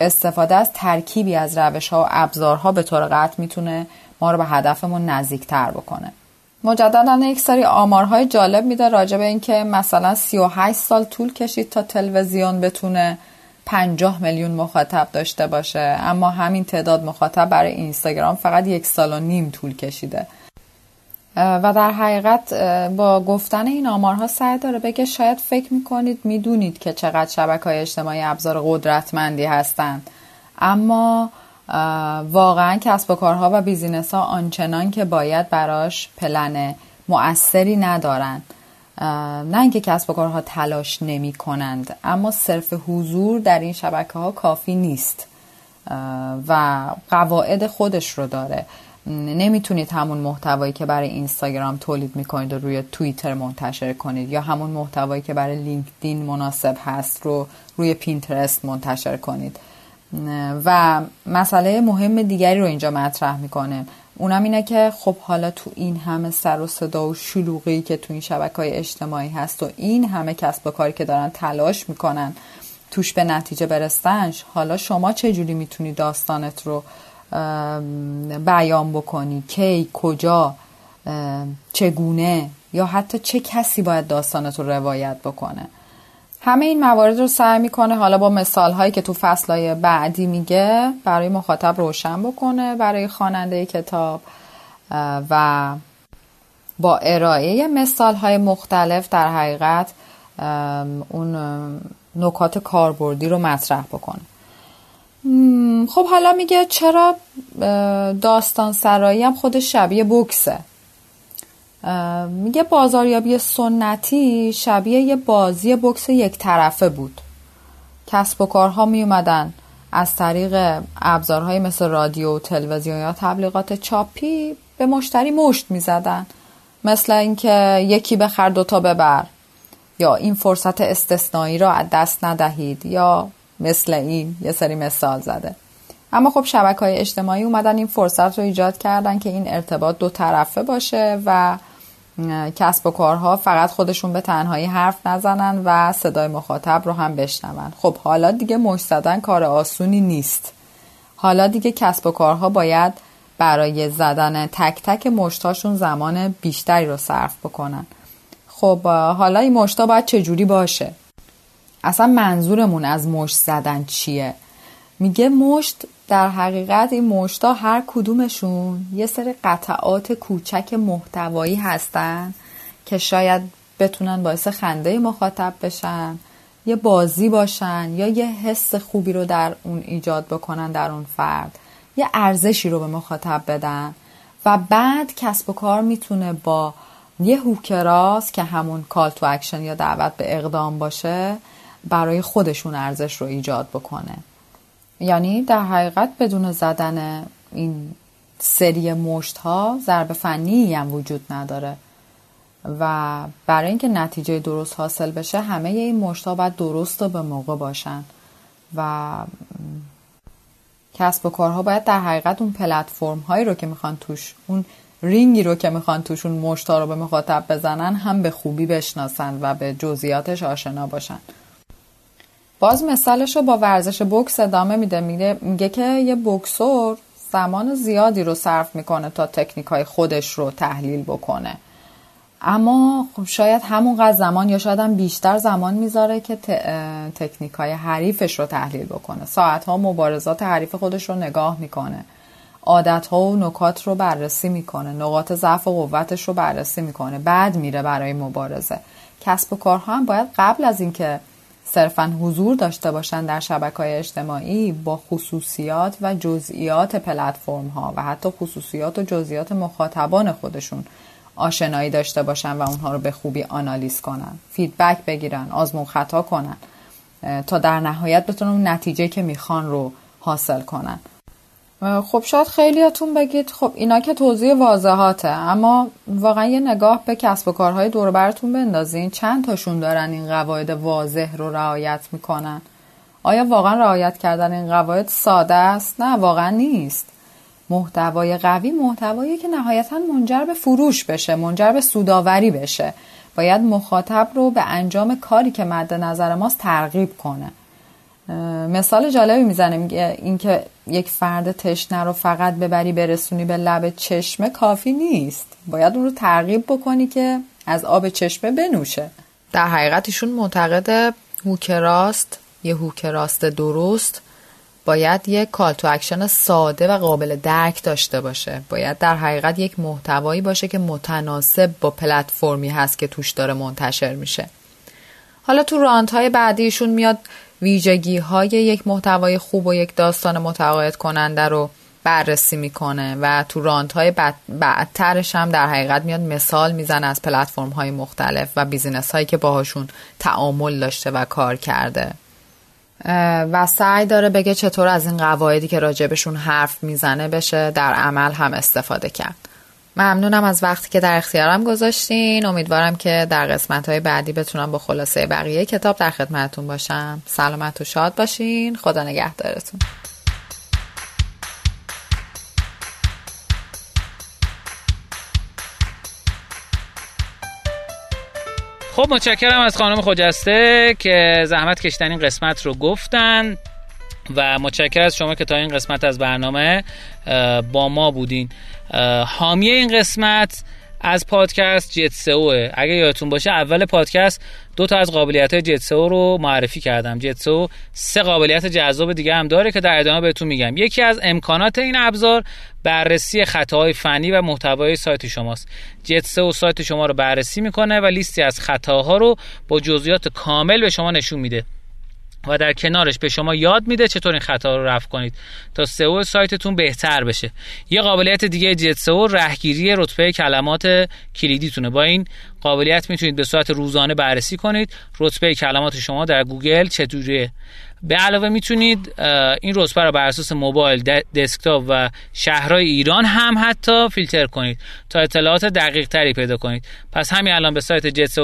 استفاده از ترکیبی از روش ها و ابزارها به طور قطع می‌تونه ما رو به هدفمون نزدیکتر بکنه. مجددا یک سری آمارهای جالب میده راجع به اینکه مثلا 38 سال طول کشید تا تلویزیون بتونه 50 میلیون مخاطب داشته باشه. اما همین تعداد مخاطب برای اینستاگرام فقط یک سال و نیم طول کشیده. و در حقیقت با گفتن این آمارها سعی داره بگه شاید فکر می‌کنید می‌دونید که چقدر شبکه های اجتماعی ابزار قدرتمندی هستند. اما واقعا کسب و کارها و business ها آنچنان که باید براش پلن مؤثری ندارن نه اینکه کسب و کارها تلاش نمی کنند اما صرف حضور در این شبکه ها کافی نیست و قواعد خودش رو داره. نمی‌تونید همون محتوایی که برای اینستاگرام تولید می‌کنید و روی توییتر منتشر کنید یا همون محتوایی که برای لینکدین مناسب هست رو روی پینترست منتشر کنید. و مسئله مهم دیگری رو اینجا مطرح می‌کنه. اونم اینه که خب حالا تو این همه سر و صدا و شلوغی که تو این شبکه های اجتماعی هست و این همه کسب و کاری که دارن تلاش می‌کنن توش به نتیجه برستنش حالا شما چه جوری می‌تونی داستانت رو بیان بکنی؟ کی؟ کجا؟ چگونه؟ یا حتی چه کسی باید داستانت رو روایت بکنه؟ همه این موارد رو سعی می‌کنه حالا با مثال هایی که تو فصل بعدی میگه برای مخاطب روشن بکنه برای خواننده کتاب و با ارائه مثال های مختلف در حقیقت اون نکات کاربردی رو مطرح بکنه. خب حالا میگه چرا داستان سرایی هم خود شبیه بکسه میگه بازاریابی سنتی شبیه یه بازی بکس یک طرفه بود. کسب و کارها می اومدن. از طریق ابزارهای مثل رادیو و تلویزیون یا تبلیغات چاپی به مشتری مشت می‌زدن مثل اینکه یکی بخر دوتا ببر. یا این فرصت استثنایی را از دست ندهید. یا مثل این یه سری مثال زده. اما خب شبکه های اجتماعی اومدن این فرصت رو ایجاد کردن که این ارتباط دو طرفه باشه و کسب و کارها فقط خودشون به تنهایی حرف نزنن و صدای مخاطب رو هم بشنون. خب حالا دیگه مش زدن کار آسونی نیست. حالا دیگه کسب و کارها باید برای زدن تک تک مشتاشون زمان بیشتری رو صرف بکنن. خب حالا این مشتا باید چجوری باشه؟ اصلا منظورمون از مشت زدن چیه؟ میگه مشت در حقیقت این مشتا هر کدومشون یه سری قطعات کوچک محتوایی هستن که شاید بتونن باعث خنده مخاطب بشن یه بازی باشن یا یه حس خوبی رو در اون ایجاد بکنن در اون فرد. یه ارزشی رو به مخاطب بدن. و بعد کسب و کار می‌تونه با یه hook راست که همون call to action یا دعوت به اقدام باشه برای خودشون ارزش رو ایجاد بکنه. یعنی در حقیقت بدون زدن این سری مشت ها ضرب فنی هم وجود نداره. و برای اینکه نتیجه درست حاصل بشه همه این مشت ها باید درست و به موقع باشن. و کسب و کارها باید در حقیقت اون پلتفرم هایی رو که می‌خوان توش اون رینگی رو که می‌خوان توش اون مشتا رو به مخاطب بزنن هم به خوبی بشناسن و به جزئیاتش آشنا باشن. باز مثالش رو با ورزش بوکس ادامه میده. میگه, میگه که یه بوکسور زمان زیادی رو صرف می‌کنه تا تکنیک های خودش رو تحلیل بکنه. اما خب شاید همونقدر زمان یا شاید هم بیشتر زمان می‌ذاره که تکنیک های حریفش رو تحلیل بکنه. ساعت ها مبارزات حریف خودش رو نگاه می‌کنه. عادت ها و نکات رو بررسی می‌کنه. نقاط ضعف و قوتش رو بررسی می‌کنه. بعد میره برای مبارزه. کسب و کارها هم باید قبل از اینکه صرفا حضور داشته باشن در شبکه اجتماعی با خصوصیات و جزئیات پلتفرم ها و حتی خصوصیات و جزئیات مخاطبان خودشون آشنایی داشته باشن و اونها رو به خوبی آنالیز کنن. فیدبک بگیرن آزمون خطا کنن تا در نهایت بتونن نتیجه که می‌خوان رو حاصل کنن. خب شاید خیلیاتون بگید خب اینا که توضیح واضحاته اما واقعا یه نگاه به کسب و کارهای دور براتون بندازین. چند تاشون دارن این قواعد واضح رو رعایت می‌کنن؟ آیا واقعا رعایت کردن این قواعد ساده است؟ نه واقعا نیست. محتوای قوی محتوایی که نهایتا منجر به فروش بشه منجر به سوداوری بشه. باید مخاطب رو به انجام کاری که مد نظر ماست ترغیب کنه. مثال جالبی می‌زنه میگه اینکه یک فرد تشنه رو فقط ببری برسونی به لب چشمه کافی نیست. باید اون رو ترغیب بکنی که از آب چشمه بنوشه. در حقیقت ایشون معتقد هوکراست یه هوکراست درست. باید یک call to action ساده و قابل درک داشته باشه. باید در حقیقت یک محتوایی باشه که متناسب با پلتفرمی هست که توش داره منتشر میشه. حالا تو راند های بعدیشون میاد ویژگی های یک محتوای خوب و یک داستان متقاعد کننده رو بررسی می‌کنه و تو راند های بعدترش هم در حقیقت میاد مثال می‌زنه از پلتفرم های مختلف و business هایی که باهاشون تعامل داشته و کار کرده. و سعی داره بگه چطور از این قواعدی که راجبشون حرف می‌زنه بشه در عمل هم استفاده کرد. ممنونم از وقتی که در اختیارم گذاشتین. امیدوارم که در قسمت های بعدی بتونم با خلاصه بقیه کتاب در خدمتتون باشم. سلامت و شاد باشین. خدا نگهدارتون. خب متشکرم از خانم خجسته که زحمت کشتن این قسمت رو گفتن. و متشکر از شما که تا این قسمت از برنامه با ما بودین. حامی این قسمت از پادکست جت سئو اگه یادتون باشه اول پادکست دو تا از قابلیت های جت سئو رو معرفی کردم. جت سئو سه قابلیت جذاب دیگه هم داره که در ادامه بهتون میگم. یکی از امکانات این ابزار بررسی خطاهای فنی و محتوای سایت شماست. جت سئو سایت شما رو بررسی می‌کنه و لیستی از خطاها رو با جزئیات کامل به شما نشون میده. و در کنارش به شما یاد میده چطور این خطا رو رفع کنید تا سئو سایتتون بهتر بشه. یه قابلیت دیگه جت سئو رهگیری رتبه کلمات کلیدیتونه. با این قابلیت می‌تونید به صورت روزانه بررسی کنید. رتبه کلمات شما در گوگل چطوریه به علاوه می‌تونید این رتبه رو بر اساس موبایل دسکتاپ و شهرهای ایران هم حتی فیلتر کنید تا اطلاعات دقیق تری پیدا کنید. پس همین الان به سایت جت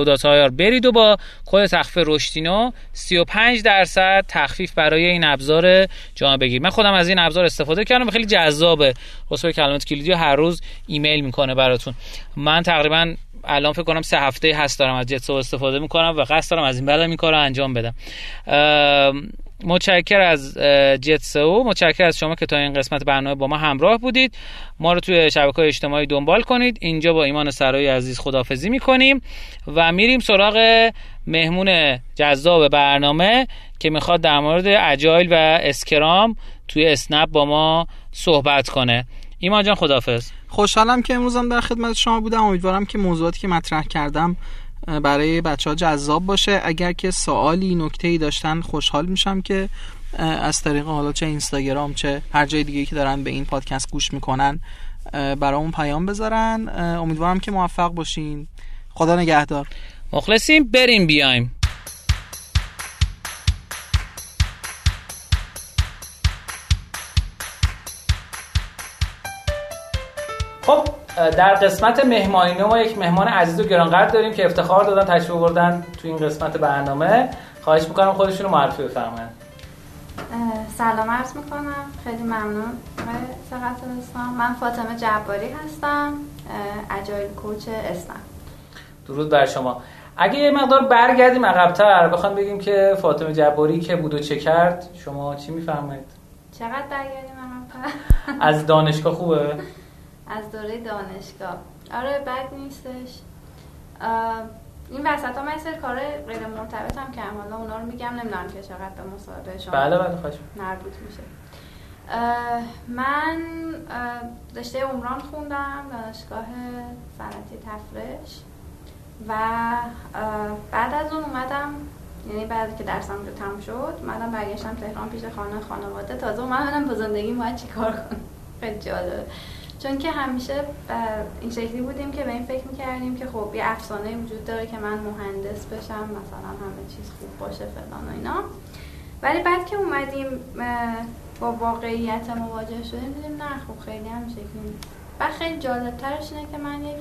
برید و با کد تخفیف رشدینو 35 درصد تخفیف برای این ابزار جا بگیرید من خودم از این ابزار استفاده کردم خیلی جذابه رتبه کلمات کلیدی هر روز ایمیل می‌کنه براتون. من تقریبا الان فکر کنم سه هفته هست دارم از جت استفاده می‌کنم و قصد دارم از این بعد این کار انجام بدم. متشکر از جت سو متشکر از شما که تا این قسمت برنامه با ما همراه بودید. ما رو توی شبکه اجتماعی دنبال کنید. اینجا با ایمان سرای عزیز خدافزی می‌کنیم و میریم سراغ مهمون جذاب برنامه که می‌خواد در مورد اجایل و اسکرام توی اسنپ با ما صحبت کنه. ایمان جان خدافز خوشحالم که امروزم در خدمت شما بودم. امیدوارم که موضوعاتی که مطرح کردم برای بچه ها جذاب باشه. اگر که سوالی نکته ای داشتن خوشحال میشم که از طریق حالا چه اینستاگرام چه هر جای دیگه که دارن به این پادکست گوش می‌کنن برای پیام بذارن. امیدوارم که موفق باشین. خدا نگهدار. مخلصیم بریم بیایم. خب در قسمت مهمانی ما یک مهمان عزیز و گرانقدر داریم که افتخار دادن تشریف بردن تو این قسمت برنامه. خواهش می‌کنم خودشون رو معرفی بفرمایید. سلام عرض می‌کنم. خیلی ممنون. سقط دوستان من فاطمه جباری هستم. اجایل کوچ اسنم درود بر شما. اگه یه مقدار برگردیم عقبتر بخوام بگیم که فاطمه جباری که بود و چه کرد شما چی میفرمایید؟ چقدر برگردیم عقبتر؟ از دانشگاه خوبه؟ از دوره دانشگاه. آره بد نیستش. این وسط ها من سر کار غیر مرتبط هم کردم. حالا اونا رو میگم نمی‌دونم که چقدر به مصاحبه شما بله بله خوش مربوط میشه. من رشته عمران خوندم دانشگاه صنعتی تفرش. و بعد از اون اومدم یعنی بعد که درسم رو تم شد اومدم برگشتم تهران پیش خانه خانواده. تازه اومدم با زندگی باید چی کار کنم؟ خیلی جالبه. چون که همیشه این شکلی بودیم که به این فکر می‌کردیم که خب یه افسانه وجود داره که من مهندس بشم مثلا همه چیز خوب باشه فلان و اینا. ولی بعد که اومدیم با واقعیت مواجه شدیم دیدیم نه خب خیلی هم شکلی و خیلی جالب ترش اینه که من یک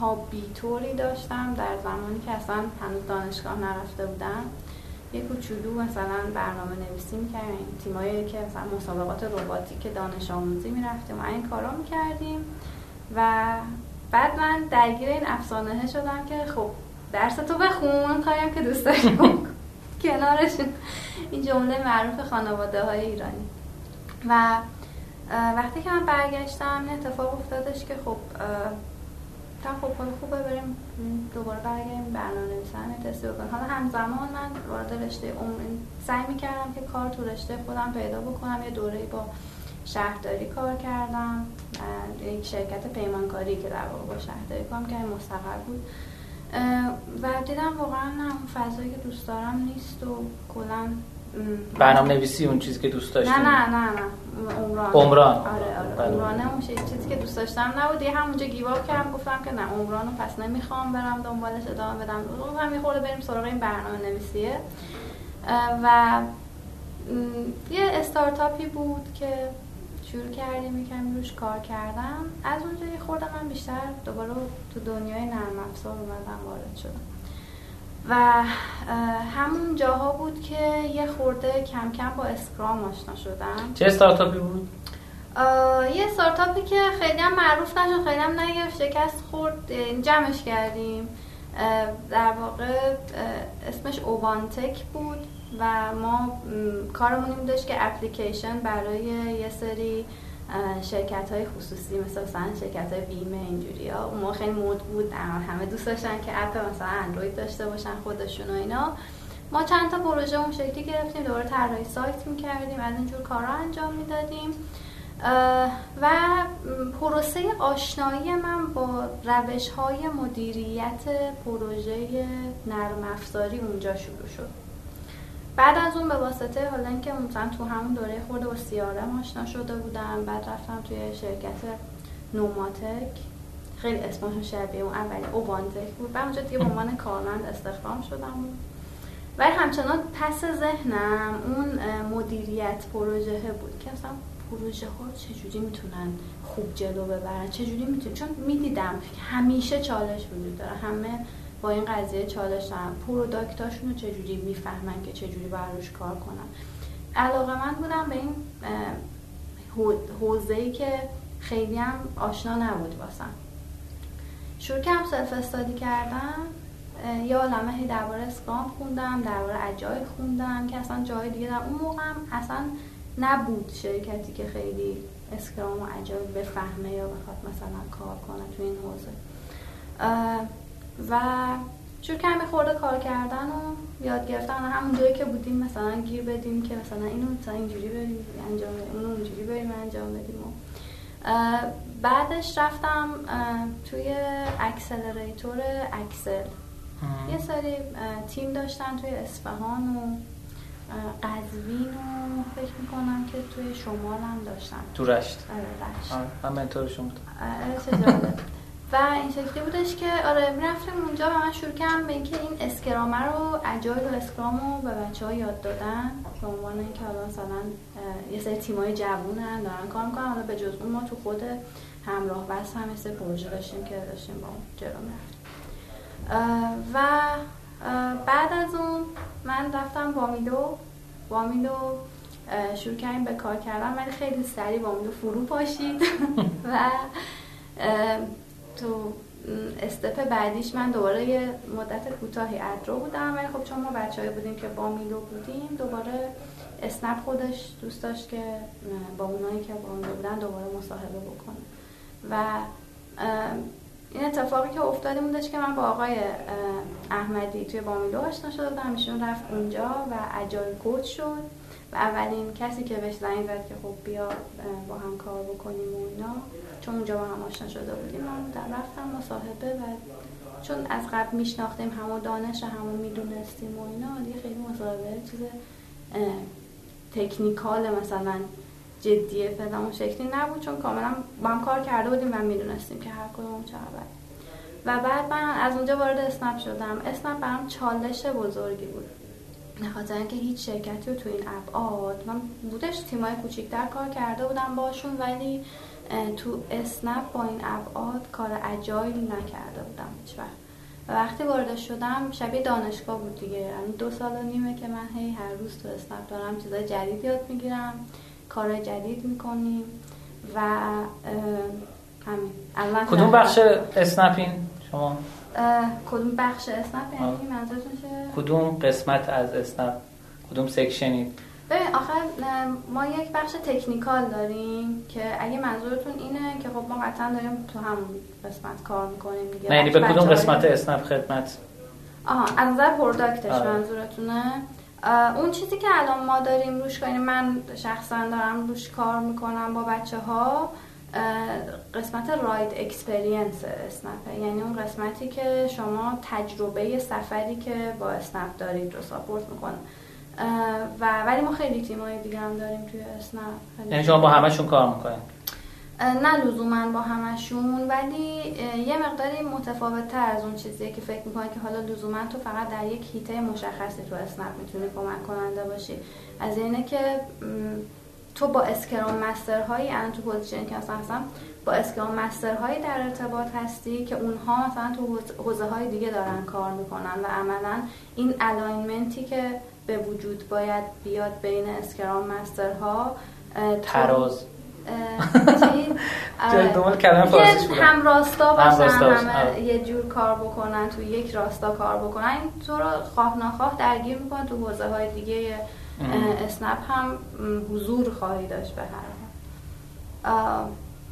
هابی توری داشتم در زمانی که اصلا هنوز دانشگاه نرفته بودم. یه کوچولو مثلا برنامه نویسی می‌کردیم. تیمایی که مثلا مسابقات رباتیک دانش آموزی می‌رفتیم و این کارا می‌کردیم. و بعد من درگیر این افسانه شدم که خب درس تو بخون کاریم که دوست داریم کنارش این جمله معروف خانواده های ایرانی. و وقتی که من برگشتم اتفاق افتادش که خب تا خب خوبه بریم دوباره برگردیم. برنامه نویسن تستی بکنم حالا همزمان من وارد رشته عمر سعی می‌کردم که کار تو رشته خودم پیدا بکنم. یه دوره با شهرداری کار کردم. یک شرکت پیمانکاری که در واقع با شهرداری کار که مستقر بود. و دیدم واقعا اون فضایی که دوست دارم نیست و کلا برنامه نویسی اون چیزی که دوست داشتیم. نه نه نه. نه عمران. عمران. آره آره. بله. عمرانه اون چیزی که دوست داشتم نبود. یه همونجا گیواب کردم گفتم که نه عمران رو پس نمی‌خوام برم دنبالش ادامه بدم. گفتم یه خورده بریم سراغ این برنامه نویسیه و یه استارتاپی بود که شروع کردیم یکم روش کار کردم. از اونجا یه خورده من بیشتر دوباره تو دنیای نرم افزار اومدم وارد شدم. و همون جاها بود که یه خورده کم کم با اسکرام آشنا شدم. چه استارتاپی بود؟ یه استارتاپی که خیلی هم معروف نشد خیلی هم نگرفت شکست خورد اه، جمعش کردیم. در واقع اسمش اوبانتک بود و ما م، کارمون این بودش که اپلیکیشن برای یه سری شرکت های خصوصی مثل مثلا شرکت های بیمه اینجوری ها. اون موقع خیلی مد بود همه دوست داشتن که اپ مثلا اندروید داشته باشن خودشون و اینا. ما چند تا پروژه اون شکلی گرفتیم دوباره طراحی سایت می‌کردیم از اینجور کارا انجام می‌دادیم. و پروسه آشنایی من با روش های مدیریت پروژه نرم افزاری اونجا شروع شد. بعد از اون به واسطه حالا اینکه مثلا تو همون دوره خورده با سیارم آشنا شده بودم بعد رفتم توی شرکت نوماتک. خیلی اسمشون شبیه اون اولی اوبانتک بود. بعد اونجا دیگه به عنوان کارمند استخدام شدم. ولی همچنان پس ذهنم اون مدیریت پروژه بود که اصلا پروژه ها چجوری می‌تونن خوب جلو ببرن؟ چجوری می‌تونن؟ چون می‌دیدم همیشه چالش وجود داره. همه با این قضیه چالش دارن پروداکتاشون رو چجوری می‌فهمن که چجوری روش کار کنن؟ علاقه من بودم به این حوزه ای که خیلی هم آشنا نبود واسم. شروع کردم self study کردم اه، یه عالمه هی درباره Scrum خوندم درباره Agile خوندم که اصلا جای دیگه در اون موقع هم اصلا نبود شرکتی که خیلی Scrum و Agile بفهمه یا بخواد مثلا کار کنه تو این حوزه. و شروع کردم یه خورده کار کردن و یاد گرفتن همون جایی که بودیم مثلا گیر بدیم که مثلا اینو مثلا اینجوری بریم انجام بدیم اونو اونجوری بریم انجام بدیم و بعدش رفتم توی اکسلریتور اکسل. یه سری تیم داشتن توی اصفهان و قزوین و فکر می‌کنم که توی شمال هم داشتن. تو رشت. آره رشت. آره، من mentor شون و این شکلی بودش که آره می‌رفتیم اونجا و من شروع کردم به اینکه این Scrum ه رو Agile و Scrum رو به بچه ها یاد دادن به عنوان اینکه حالا مثلا یه سری تیمای جوونن دارن کار می‌کنن. حالا به جز اون ما تو خود همراه بس هم سری پروژه داشتیم که داشتیم با اون جلو و بعد از اون من رفتم وامیدو وامیدو شروع کردیم به کار کردن ولی خیلی سریع وامیدو فرو پاشید. و تو استپ بعدیش من دوباره یه مدت کوتاهی ادرو بودم ولی خب چون ما بچه بودیم که با میلو بودیم دوباره اسنپ خودش دوست داشت که با اونایی که با میلو بودن دوباره مصاحبه بکنه. و این اتفاقی که افتاده بودش که من با آقای احمدی توی بامیلو آشنا شده بودم ایشون رفت اونجا و اجایل کوچ شد. و اولین کسی که بهش زنگ زد که خب بیا با هم کار بکنیم و اینا چون اونجا با هم آشنا شده بودیم من در رفتم مصاحبه و چون از قبل میشناختیم همون دانش همون می‌دونستیم و اینا دیگه خیلی مصاحبه چیز تکنیکال مثلا جدیه فلان شکلی نبود چون کاملا با هم کار کرده بودیم و می‌دونستیم که هر کدوم چه خبره. و بعد من از اونجا وارد اسنپ شدم اسنپ برام چالش بزرگی بود به خاطر اینکه هیچ شرکتی رو تو این ابعاد من بودش تیمای کوچیکتر کار کرده بودم باشون ولی تو اسنپ با این ابعاد کار اجایل نکرده بودم هیچ وقت. و وقتی وارد شدم شبیه دانشگاه بود دیگه. یعنی دو سال و نیمه که من هی هر روز تو اسنپ دارم چیزای جدید یاد می‌گیرم کار جدید می‌کنیم و همین. کدوم بخش اسنپین شما؟ کدوم بخش اسنپ؟ یعنی. منظورتون چه کدوم قسمت از اسنپ؟ کدوم section ی ببین آخر ما یک بخش technical داریم که اگه منظورتون اینه که خب ما قطعا داریم تو همون قسمت کار می‌کنیم دیگه. نه یعنی به کدوم قسمت اسنپ خدمت؟ آها از نظر product ش آره. منظورتونه. اون چیزی که الان ما داریم روش کنیم من شخصا دارم روش کار می‌کنم با بچه ها قسمت ride experience اسنپه یعنی اون قسمتی که شما تجربه سفری که با اسنپ دارید رو support می‌کنه. و ولی ما خیلی تیمای دیگه هم داریم توی اسنپ. یعنی شما با همشون کار می‌کنید؟ نه لزوما با همشون ولی یه مقداری متفاوت تر از اون چیزیه که فکر می‌کنه که حالا لزوما تو فقط در یک هیته مشخصی تو اسنپ می‌تونی کمک کننده باشی. از اینه که تو با Scrum Master هایی الان تو position که هستم با Scrum Master هایی در ارتباط هستی که اونها مثلا تو حوزه های دیگه دارن کار می‌کنن و عملا این alignment ی که به وجود باید بیاد بین Scrum Master ها تراز. هم راستا باشن همه یه جور کار بکنن تو یک راستا کار بکنن. این تو رو خواه نخواه درگیر می‌کنن. تو حوزه های دیگه اسنپ هم حضور خواهی داشت به هر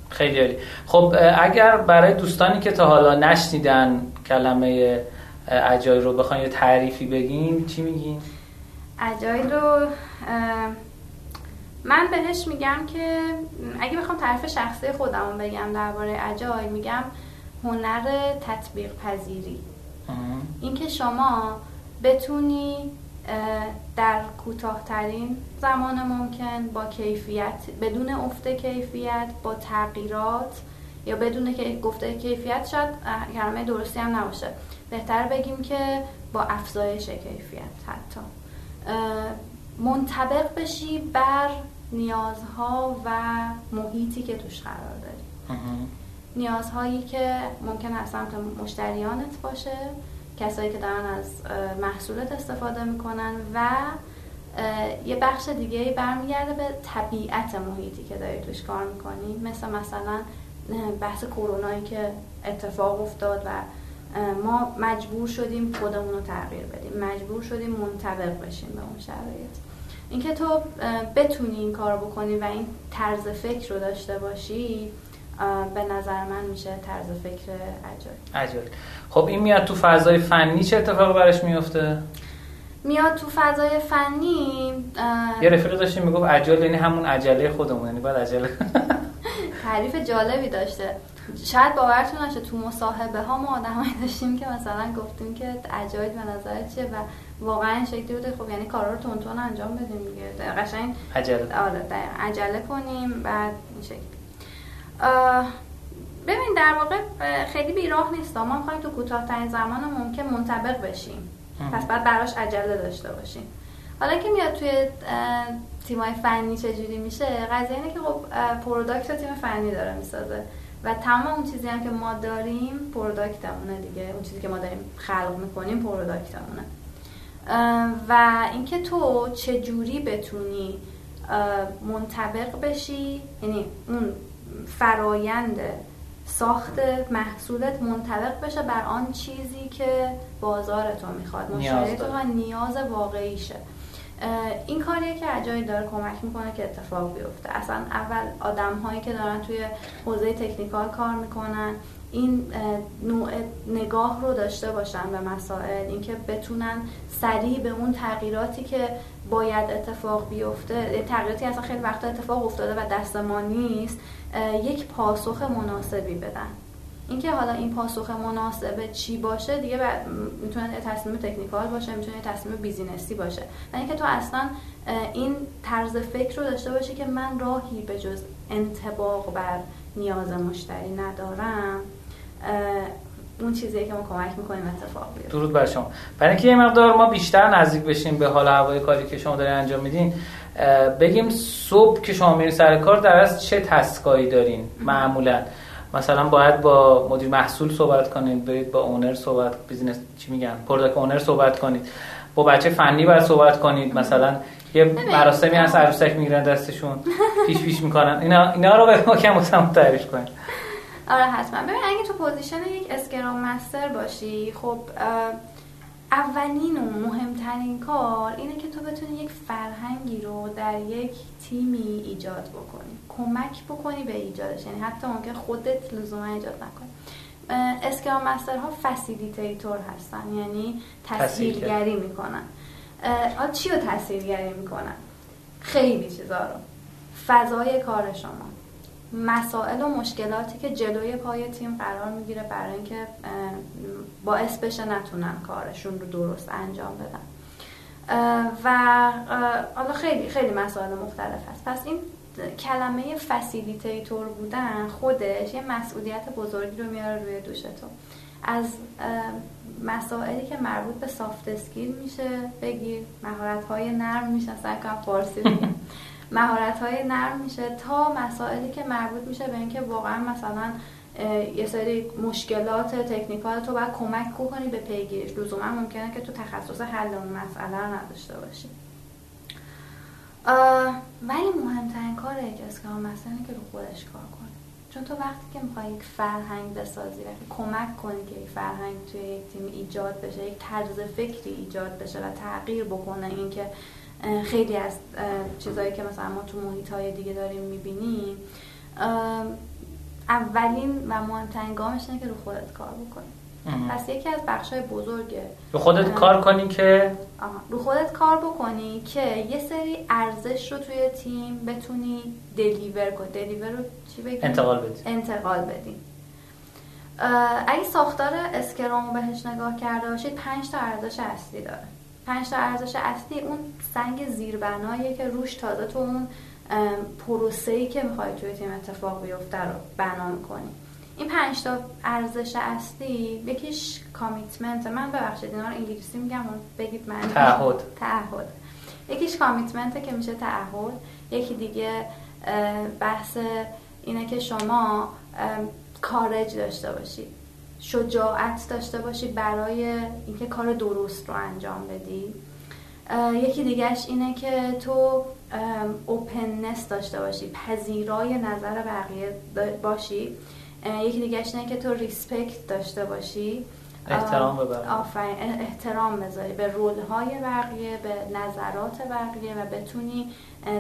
خیلی عالی. خب اگر برای دوستانی که تا حالا نشنیدن کلمه اجایل رو بخواین یه تعریفی بگین چی میگین؟ اجایل رو من بهش میگم که اگه بخوام تعریف شخصی خودم بگم درباره اجایل میگم هنر تطبیق پذیری. اینکه شما بتونی در کوتاهترین زمان ممکن با کیفیت بدون افت کیفیت با تغییرات یا بدون که گفته کیفیت شاید کلمه درستی هم نباشه. بهتر بگیم که با افزایش کیفیت حتی. منطبق بشی بر نیازها و محیطی که توش قرار داری. نیازهایی که ممکن است سمت مشتریانت باشه کسایی که دارن از محصولات استفاده می‌کنن و یه بخش دیگه برمیگرده به طبیعت محیطی که داری توش کار می‌کنی. مثل مثلا بحث کرونایی که اتفاق افتاد و ما مجبور شدیم خودمون رو تغییر بدیم. مجبور شدیم منطبق بشیم به اون شرایط. اینکه تو بتونی این کار بکنی و این طرز فکر رو داشته باشی به نظر من میشه طرز فکر عجل خب این میاد تو فضای فنی چه اتفاقی براش میفته؟ میاد تو فضای فنی یه رفیق داشتیم می‌گفت عجل یعنی همون عجله خودمون یعنی بعد عجله تعریف جالبی داشته. شاید باورتون نشه تو مصاحبه ها ما آدمایی داشتیم که مثلا گفتیم که عجایل به نظر چیه و واقعا شکلی بوده. خب یعنی کارا رو تون انجام بدیم دیگه. قشنگ عجله. آره عجله کنیم بعد این شکلی. ببین در واقع خیلی بیراه نیست. ما می‌خوایم تو کوتاهترین زمان ممکن منطبق بشیم. پس بعد براش عجله داشته باشیم. حالا که میاد توی تیمای فنی چجوری میشه قضیه اینه که خب پروداکت تیم فنی داره می‌سازه. و تمام اون چیزی هم که ما داریم پروداکتمونه دیگه. اون چیزی که ما داریم خلق می‌کنیم پروداکتمونه. و اینکه تو چجوری بتونی منطبق بشی یعنی اون فرایند ساخت محصولت منطبق بشه بر آن چیزی که بازار تو می‌خواد. مشتری تو نیاز واقعیشه. این کاریه که اجای داره کمک می‌کنه که اتفاق بیفته. اصلا اول آدم هایی که دارن توی حوزه تکنیکال کار می‌کنن این نوع نگاه رو داشته باشن به مسائل اینکه بتونن سریع به اون تغییراتی که باید اتفاق بیفته تغییراتی اصلا خیلی وقتا اتفاق افتاده و دست ما نیست یک پاسخ مناسبی بدن. اینکه حالا این پاسخ مناسب چی باشه دیگه می‌تونه تصمیم تکنیکال باشه می‌تونه تصمیم بیزینسی باشه. و اینکه تو اصلا این طرز فکر رو داشته باشی که من راهی به جز انتباق بر نیاز مشتری ندارم اون چیزی که ما کمک می‌کنیم اتفاق بیفته. درود بر شما. برای اینکه یه مقدار ما بیشتر نزدیک بشیم به حال هوای کاری که شما دارین انجام میدین بگیم صبح که شما میرین سر کار در از چه task ایی دارین؟ معمولا. مثلا باید با مدیر محصول صحبت کنید برید با owner صحبت business چی میگن product owner صحبت کنید. با بچه فنی باید صحبت کنید مثلا یه مراسمی هست عروسک می‌گیرن دستشون پیش پیش می‌کنن. اینا اینا رو به ما کم تعریف کنید آره حتما. ببین اگه تو position یک Scrum Master باشی خب اولین و مهمترین کار اینه که تو بتونی یک فرهنگی رو در یک تیمی ایجاد بکنی. کمک بکنی به ایجادش. یعنی حتی ممکن خودت لزوما ایجاد نکنی. Scrum Master ها facilitator هستن. یعنی تسهیلگری می‌کنن. چی رو تسهیلگری می‌کنن؟ خیلی چیزا رو. فضای کار شما. مسائل و مشکلاتی که جلوی پای تیم قرار می‌گیره برای اینکه باعث بشه نتونن کارشون رو درست انجام بدن. و حالا خیلی خیلی مسائل مختلف هست. پس این کلمه فسیلیتیتور بودن خودش یه مسئولیت بزرگی رو میاره روی دوش تو. از مسائلی که مربوط به soft skill میشه بگیر مهارت های نرم میشه سعی کنم فارسی مهارت های نرم میشه تا مسائلی که مربوط میشه به اینکه واقعا مثلا یه سری مشکلات technical تو باید کمک کنی به پیگیریش. لزوما ممکنه که تو تخصص حل اون مسئله رو نداشته باشی. ولی مهمترین کار یک Scrum مثلا که رو خودش کار کنی. چون تو وقتی که می‌خوای یک فرهنگ بسازی و کمک کنی که یک فرهنگ توی یک تیم ایجاد بشه یک طرز فکری ایجاد بشه و تغییر بکنه اینکه خیلی از چیزهایی که مثلا ما تو محیط های دیگه داریم می‌بینیم. اولین و مهمترین گامش اینه که رو خودت کار بکنی. پس یکی از بخش های بزرگه رو خودت کار کنی که رو خودت کار بکنی که یه سری ارزش رو توی تیم بتونی دلیور کنی. دلیور رو چی بگیم؟ انتقال بدی. انتقال بدی. اگه ساختار اسکرام بهش نگاه کرده باشید پنج تا ارزش اصلی داره. پنج تا ارزش اصلی اون سنگ زیربناییه که روش تازه تو اون پروسه‌ای که می‌خوای توی تیم اتفاق بیفته رو بنا می‌کنی. این پنج تا ارزش اصلی یکیش کامیتمنت. من ببخشید اینا رو انگلیسی میگم بگید من. تعهد. تعهد. یکیش کامیتمنت که میشه تعهد. یکی دیگه بحث اینه که شما کارج داشته باشید شجاعت داشته باشی برای اینکه کار درست رو انجام بدی. یکی دیگهش اینه که تو اوپننس داشته باشی پذیرای نظر بقیه باشی. یکی دیگهش اینه که تو ریسپکت داشته باشی. احترام ببر احترام بذاری به رول های بقیه به نظرات بقیه و بتونی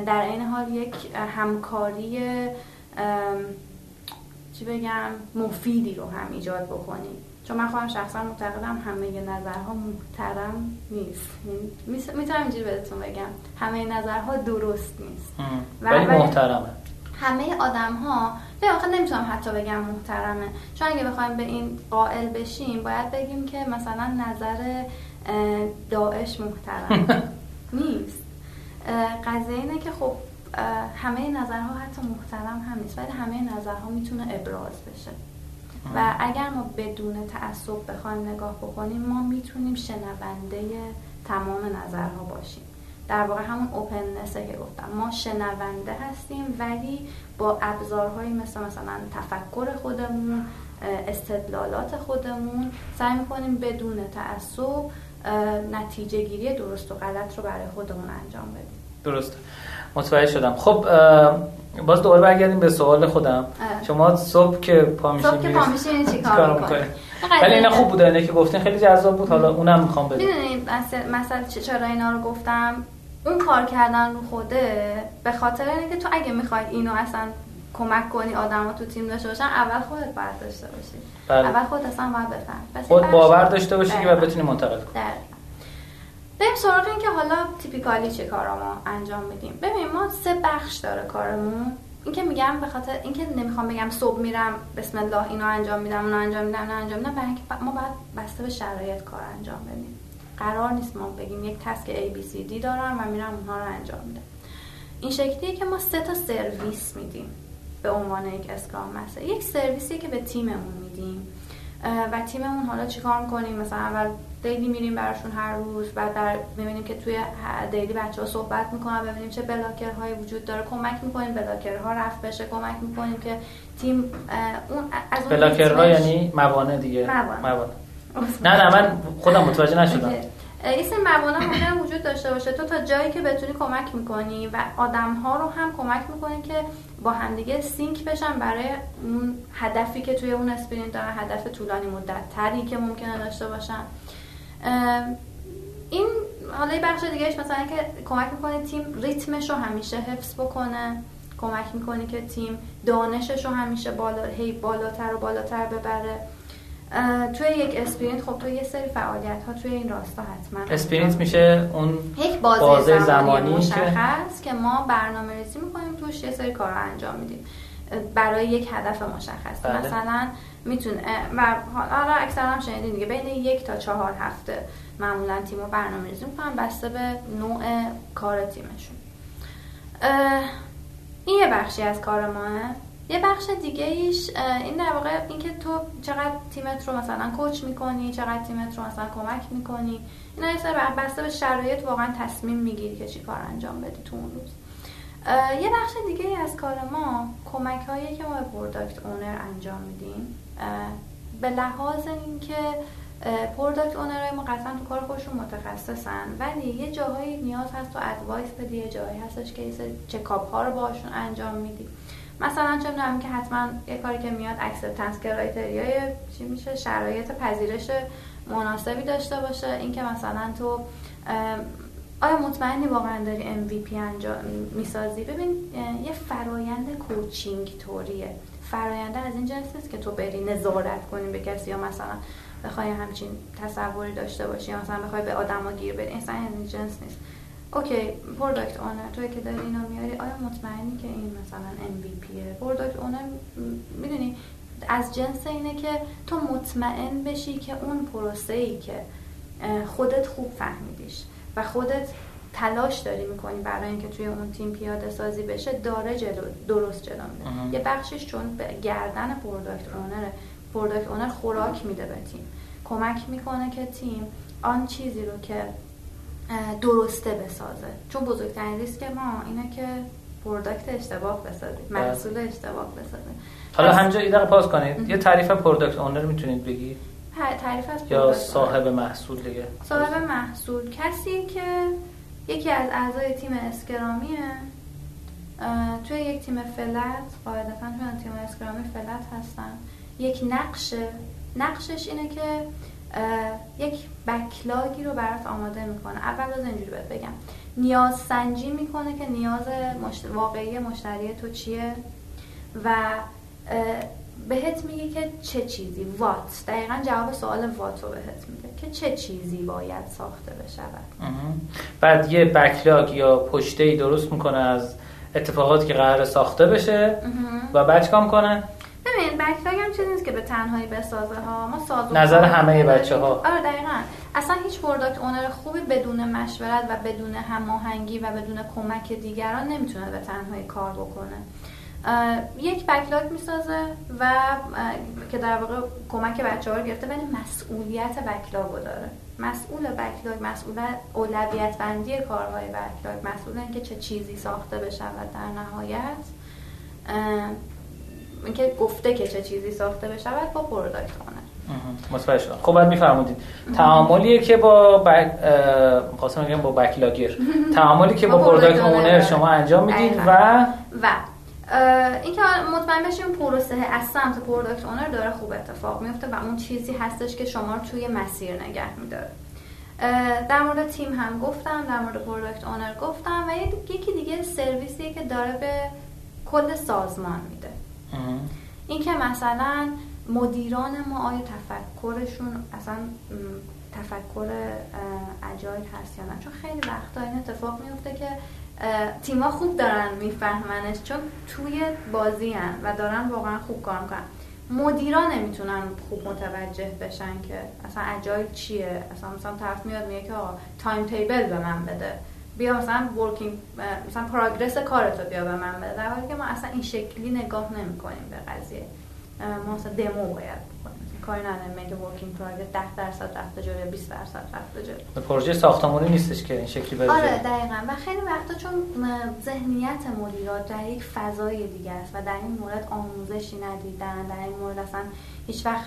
در این حال یک همکاری چی بگم مفیدی رو هم ایجاد بکنی. چون من خودم شخصا معتقدم همه نظرها محترم نیست. می‌تونم اینجوری بهتون بگم. همه نظرها درست نیست. ولی محترمه. همه آدم ها به آخه نمی‌تونم حتی بگم محترمه. چون اگه بخوایم به این قائل بشیم باید بگیم که مثلا نظر داعش محترم نیست. قضیه اینه که خب همه نظرها حتی محترم هم نیست ولی همه نظرها می‌تونه ابراز بشه. و اگر ما بدون تعصب بخوایم نگاه بکنیم ما می‌تونیم شنونده تمام نظرها باشیم. در واقع همون اوپننسه که گفتم. ما شنونده هستیم ولی با ابزارهایی مثل مثلا تفکر خودمون استدلالات خودمون سعی می‌کنیم بدون تعصب نتیجه گیری درست و غلط رو برای خودمون انجام بدیم. درست. متوجه شدم. خب باز دوباره برگردیم به سوال خودم. شما صبح که پا میشین صبح که پا میشین چی کار می‌کنید ولی اینا خوب بوده اینه که گفتین خیلی جذاب بود. حالا اونم می‌خوام بدونم. می‌دونید مثلا چرا اینا رو گفتم؟ اون کار کردن رو خوده به خاطر اینکه تو اگه می‌خوای اینو اصلا کمک کنی آدم تو تیم داشته باشن اول خودت باید داشته باشی. بله. اول خودت اصلا باید بفهم خود باور داشته باشی که بتونی منتقل کنی. بریم سراغ این که حالا تیپیکالی چه کارا ما انجام میدیم. ببین ما سه بخش داره کارمون. این که میگم به خاطر اینکه نمی‌خوام بگم صبح میرم بسم الله اینو انجام میدم اونو انجام میدم نه انجام میدم برای ما باید بسته به شرایط کار انجام بدیم. قرار نیست ما بگیم یک task A B C D دارم و میرم اونها رو انجام میدم. این شکلیه که ما سه تا سرویس میدیم به عنوان یک Scrum Master. یک سرویسی که به تیممون میدیم. و تیممون حالا چیکار می‌کنیم؟ مثلا اول daily میریم براشون هر روز بعد در می‌بینیم که توی daily بچه ها صحبت می‌کنن ببینیم چه blocker هایی وجود داره. کمک می‌کنیم blocker ها رفع بشه. کمک می‌کنیم که تیم اون از blocker ها یعنی موانع دیگه. موانع. نه نه من خودم متوجه نشدم. این سری موانع ممکن وجود داشته باشه. تو تا جایی که بتونی کمک می‌کنی و آدم ها رو هم کمک می‌کنی که با همدیگه sync بشن برای اون هدفی که توی اون sprint دارن هدف طولانی مدت تری که ممکنه داشته باشن. این حالا یه بخش دیگهش مثلا که کمک می‌کنه تیم ریتمش رو همیشه حفظ بکنه. کمک می‌کنه که تیم دانشش رو همیشه بالا هی بالاتر و بالاتر ببره. توی یک sprint خب تو یه سری فعالیت ها توی این راستا حتما sprint میشه اون یک بازه, زمانی, زمانی مشخص که... که ما برنامه ریزی می‌کنیم توش یه سری کار انجام میدیم. برای یک هدف مشخص. بله. مثلا می‌تونه و حالا اکثرا هم شنیدین دیگه بین یک تا چهار هفته معمولا تیم رو برنامه ریزی می‌کنن بسته به نوع کار تیمشون. این یه بخشی از کار ماه. یه بخش دیگه ایش این در واقع اینکه تو چقدر تیمت رو مثلا کوچ می‌کنی چقدر تیمت رو مثلا کمک می‌کنی اینا یه سر بسته به شرایط واقعا تصمیم می‌گیری که چی کار انجام بدی تو اون روز. یه بخش دیگه از کار ما کمک هایی که ما به پروداکت اونر انجام میدیم به لحاظ اینکه product owner های ما قطعا تو کار خودشون متخصصن ولی یه جاهایی نیاز هست تو advice بدی یه جایی هستش که یه checkup ها رو باشون انجام میدی. مثلا چه می‌دونم که حتما یه کاری که میاد acceptance criteria ی چی میشه شرایط پذیرش مناسبی داشته باشه. اینکه مثلا تو آیا مطمئنی واقعا داری MVP انجام می‌سازی؟ ببین یه فرایند coaching طوریه فراینده از این جنس نیست که تو بری نظارت کنی به کسی یا مثلا بخوای همچین تصوری داشته باشی یا مثلا بخوای به آدما گیر بدی. اصلا این جنس نیست. okay product owner توی که داری اینو میاری آیا مطمئنی که این مثلا MVP ه product owner می‌دونی از جنس اینه که تو مطمئن بشی که اون پروسه ای که خودت خوب فهمیدیش و خودت تلاش داری می‌کنی برای اینکه توی اون تیم پیاده سازی بشه داره جلو درست جلو میده. یه بخشش چون به گردن product owner product owner خوراک میده به تیم. کمک می‌کنه که تیم آن چیزی رو که درسته بسازه. چون بزرگترین ریسک ما اینه که product اشتباه بسازید بله. محصول اشتباه بسازید حالا یه دقیقه pause کنید. یه تعریف product owner می‌تونید بگید تعریف از یا صاحب محصول دیگه. صاحب محصول. کسی که یکی از اعضای تیم اسکرامیه توی یک تیم فلت قاعدتا توی تیم اسکرامی فلت هستن. یک نقشه. نقشش اینه که یک بکلاگی رو برات آماده می‌کنه. اول از اینجوری باید بگم. نیاز سنجی می‌کنه که نیاز واقعی مشتری تو چیه و بهت میگه که چه چیزی. وات. دقیقا جواب سوال وات رو بهت میده. که چه چیزی باید ساخته بشود. بعد یه backlog یا پشته ای درست می‌کنه از اتفاقاتی که قرار ساخته بشه و بعد کنه ببین backlog هم چیزی نیست که به تنهایی بسازه ها. ما سازو نظر همه بچه ها آره دقیقا. اصلا هیچ product owner خوبی بدون مشورت و بدون هماهنگی و بدون کمک دیگران نمی‌تونه به تنهایی کار بکنه. یک backlog می‌سازه و که در واقع کمک بچه ها رو گرفته ولی مسئولیت backlog رو داره. مسئول backlog مسئول اولویت بندی کارهای backlog مسئول اینکه چه چیزی ساخته بشه و در نهایت اینکه گفته که چه چیزی ساخته بشه با product owner متوجه شدم. خب بعد میفرمودید. تعاملی که با back خواستم بگم با backlog. تعاملی که با product owner شما انجام می‌دید و؟ و اینکه مطمئن بشیم پروسه از سمت product owner داره خوب اتفاق میفته و اون چیزی هستش که شما رو توی مسیر نگه میداره. در مورد تیم هم گفتم در مورد product owner گفتم و یکی دیگه سرویسیه که داره به کل سازمان میده. اینکه مثلا مدیران ما آیا تفکرشون اصلا تفکر agile هست یا نه؟ چون خیلی وقتا این اتفاق میفته که تیما خوب دارن میفهمنش چون توی بازی هن و دارن واقعا خوب کار می‌کنن. مدیران نمی‌تونن خوب متوجه بشن که اصلا agile چیه؟ اصلا مثلا طرف میاد میگه که time table به من بده. بیا مثلا working مثلا progress کارتو بیا به من بده. در حالی که ما اصلا این شکلی نگاه نمی کنیم به قضیه. ما مثلا دمو باید بکنیم. کاری نداریم. میگه working progress 10 درصد رفته جلو 20 درصد رفته جلو پروژه ساختمانی نیستش که این شکلی بره آره دقیقاً. و خیلی وقتا چون ذهنیت مدیرات در یک فضای دیگه است و در این مورد آموزشی ندیدن در این مورد اصلا هیچ وقت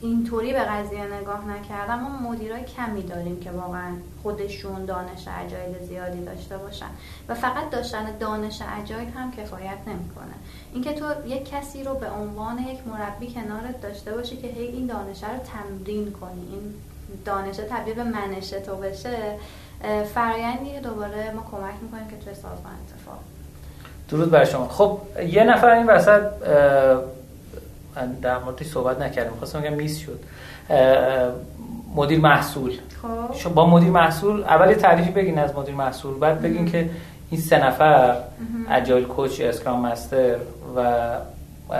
اینطوری به قضیه نگاه نکردم. ما مدیرای کمی داریم که واقعا خودشون دانش اجایل زیادی داشته باشن و فقط داشتن دانش اجایل هم کفایت نمی‌کنه. اینکه تو یک کسی رو به عنوان یک مربی کنارت داشته باشی که هی این دانش رو تمرین کنی این دانش تبدیل به منش تو بشه فرایندی دوباره ما کمک می‌کنیم که توی سازمان اتفاق. درود بر شما. خب یه نفر این وسط در موردش صحبت نکردیم. خواستم بگم میس شد. مدیر محصول. خب. با مدیر محصول اول تعریفی بگین از مدیر محصول. بعد بگین که این سه نفر اجایل کوچ اسکرام مستر و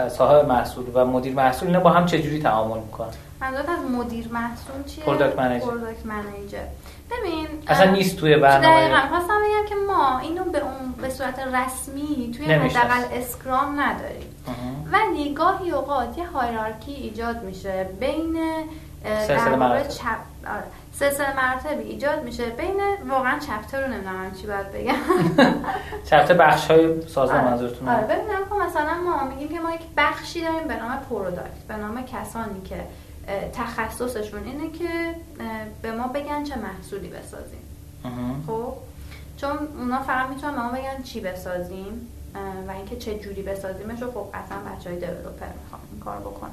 صاحب محصول و مدیر محصول اینا با هم چجوری تعامل می‌کنن؟ منظورت از مدیر محصول چیه؟ product manager product manager ببین اصلا نیست توی برنامه. دقیقا. خواستم بگم که ما اینو به اون به صورت رسمی توی حداقل scrum نداریم. ولی گاهی اوقات یه hierarchy ایجاد میشه. بین سلسله مراتب. chap آره. سلسله مراتبی ایجاد میشه. بین واقعا chapter رو نمی‌دونم چی باید بگم. chapter بخش های سازمان آره. منظورتون آره. ببینم خب مثلا ما میگیم که ما یک بخشی داریم به نام product. به نام کسانی که تخصصشون اینه که به ما بگن چه محصولی بسازیم. خب؟ چون اونا فقط می‌تونن به ما بگن چی بسازیم. و اینکه چه جوری بسازیمش رو خب قطعا بچه های دیولوپر می‌خوام این کار بکنم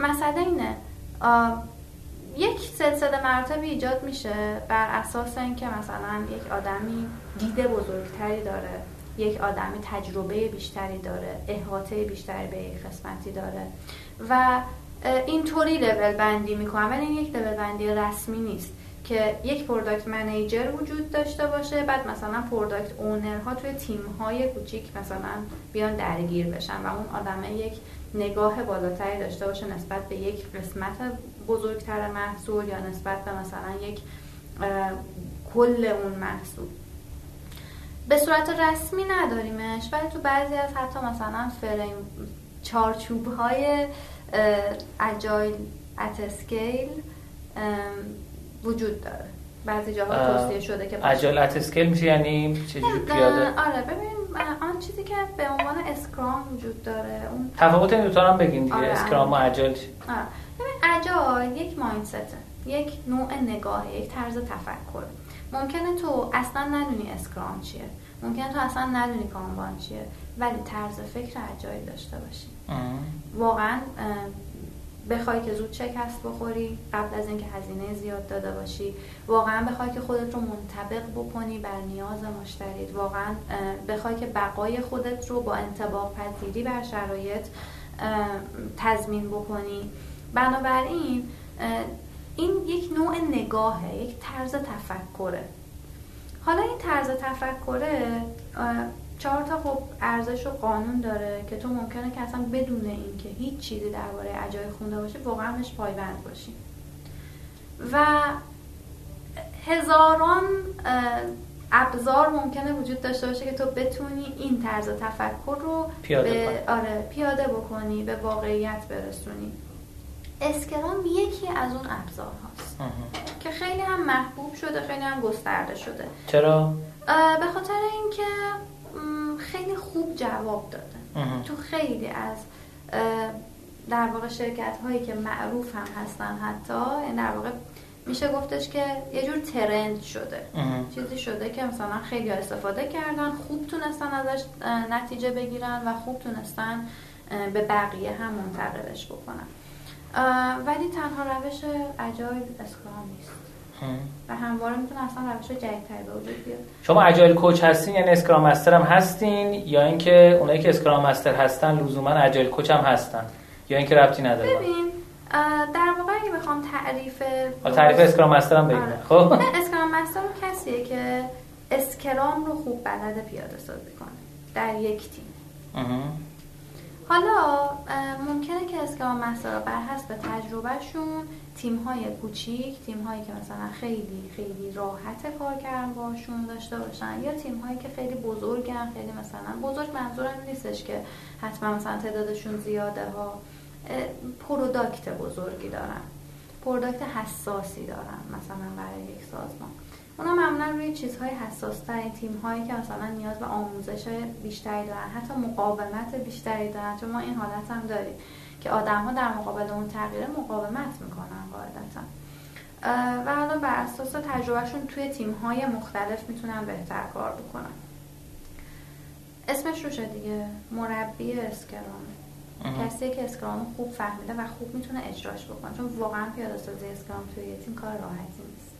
مسئله اینه یک سلسله مراتبی ایجاد میشه بر اساس اینکه مثلا یک آدمی دید بزرگتری داره یک آدمی تجربه بیشتری داره احاطه بیشتری به یک قسمتی داره و اینطوری لول بندی می‌کنم ولی این یک لول بندی رسمی نیست. که یک product manager وجود داشته باشه بعد مثلا product owner ها توی تیم های کوچیک مثلا بیان درگیر بشن و اون آدمه یک نگاه بالاتری داشته باشه نسبت به یک قسمت بزرگتر محصول یا نسبت به مثلا یک کل اون محصول. به صورت رسمی نداریمش ولی تو بعضی از حتی مثلا فریم چارچوب های agile at scale وجود داره. بعضی جاها توصیه شده که agile at scale میشه یعنی چجوری پیاده؟ آره ببین آن چیزی که به عنوان scrum وجود داره اون تفاوت این دو هم بگین دیگه آره scrum و agile آره. ببین agile یک mindset یک نوع نگاه یک طرز تفکر. ممکنه تو اصلا ندونی scrum چیه. ممکنه تو اصلا ندونی کانبان چیه ولی طرز فکر اجایل داشته باشی. واقعا بخوای که زود شکست بخوری قبل از اینکه هزینه زیاد داده باشی. واقعا بخوای که خودت رو منطبق بکنی بر نیاز مشتریت. واقعا بخوای که بقای خودت رو با انتباق پذیری بر شرایط تضمین بکنی. بنابراین این یک نوع نگاهه یک طرز تفکره. حالا این طرز تفکره چهار تا خب ارزش و قانون داره که تو ممکنه که اصلا بدون اینکه هیچ چیزی درباره اجای خونده باشی واقعا بهش پایبند باشی. و هزاران ابزار ممکنه وجود داشته باشه که تو بتونی این طرز تفکر رو پیاده, به آره پیاده بکنی به واقعیت برسونی. اسکرام یکی از اون ابزار هاست که خیلی هم محبوب شده خیلی هم گسترده شده. چرا؟ به خاطر اینکه خیلی خوب جواب داده تو خیلی از در واقع شرکت هایی که معروف هم هستن حتی یعنی در واقع میشه گفتش که یه جور ترند شده. چیزی شده که مثلا خیلی استفاده کردن خوب تونستن ازش نتیجه بگیرن و خوب تونستن به بقیه هم منتقلش بکنن. ولی تنها روش agile scrum نیست. و همواره می‌تونه اصلا روش جدیدتری به وجود بیاد شما agile coach هستین یعنی scrum master هم هستین یا اینکه اونایی که scrum master هستن لزوما agile coach هم هستن یا اینکه ربطی نداره؟ ببین در واقع اگه بخوام تعریف تعریف scrum master هم بگم خب. scrum master کسیه که scrum رو خوب بلد پیاده سازی کنه در یک تیم. حالا ممکنه که scrum master بر حسب تجربهشون تیم های کوچیک تیم هایی که مثلا خیلی خیلی راحت کار کردن باشون داشته باشن یا تیم هایی که خیلی بزرگن خیلی مثلا بزرگ منظورم نیستش که حتما مثلا تعدادشون زیاده ها. product بزرگی دارن. product حساسی دارن مثلا برای یک سازمان. اونا معمولا روی چیزهای حساس ترین تیم هایی که مثلا نیاز به آموزش بیشتری دارن حتی مقاومت بیشتری دارن چون ما این حالت هم داریم. که آدم ها در مقابل اون تغییر مقاومت می‌کنن قاعدتا. و حالا بر اساس تجربهشون توی تیم های مختلف می‌تونن بهتر کار بکنن. اسمش روشه دیگه؟ مربی اسکرام. کسی که اسکرام خوب فهمیده و خوب می‌تونه اجراش بکنه چون واقعا پیاده سازی اسکرام توی یه تیم کار راحتی نیست.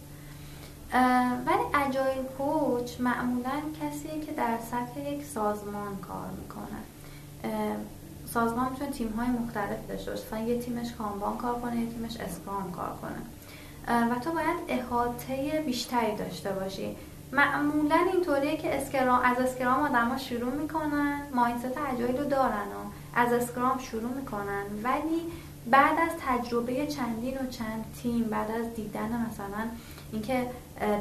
ولی agile coach معمولا کسیه که در سطح یک سازمان کار می‌کنه. سازمان می‌تونه تیم های مختلف داشته باشه. مثلا یه تیمش Kanban کار کنه یه تیمش scrum کار کنه. و تو باید احاطه بیشتری داشته باشی. معمولا اینطوریه که scrum از scrum آدما شروع می‌کنن mindset agile رو دارن و از scrum شروع می‌کنن. ولی بعد از تجربه چندین و چند تیم بعد از دیدن مثلا اینکه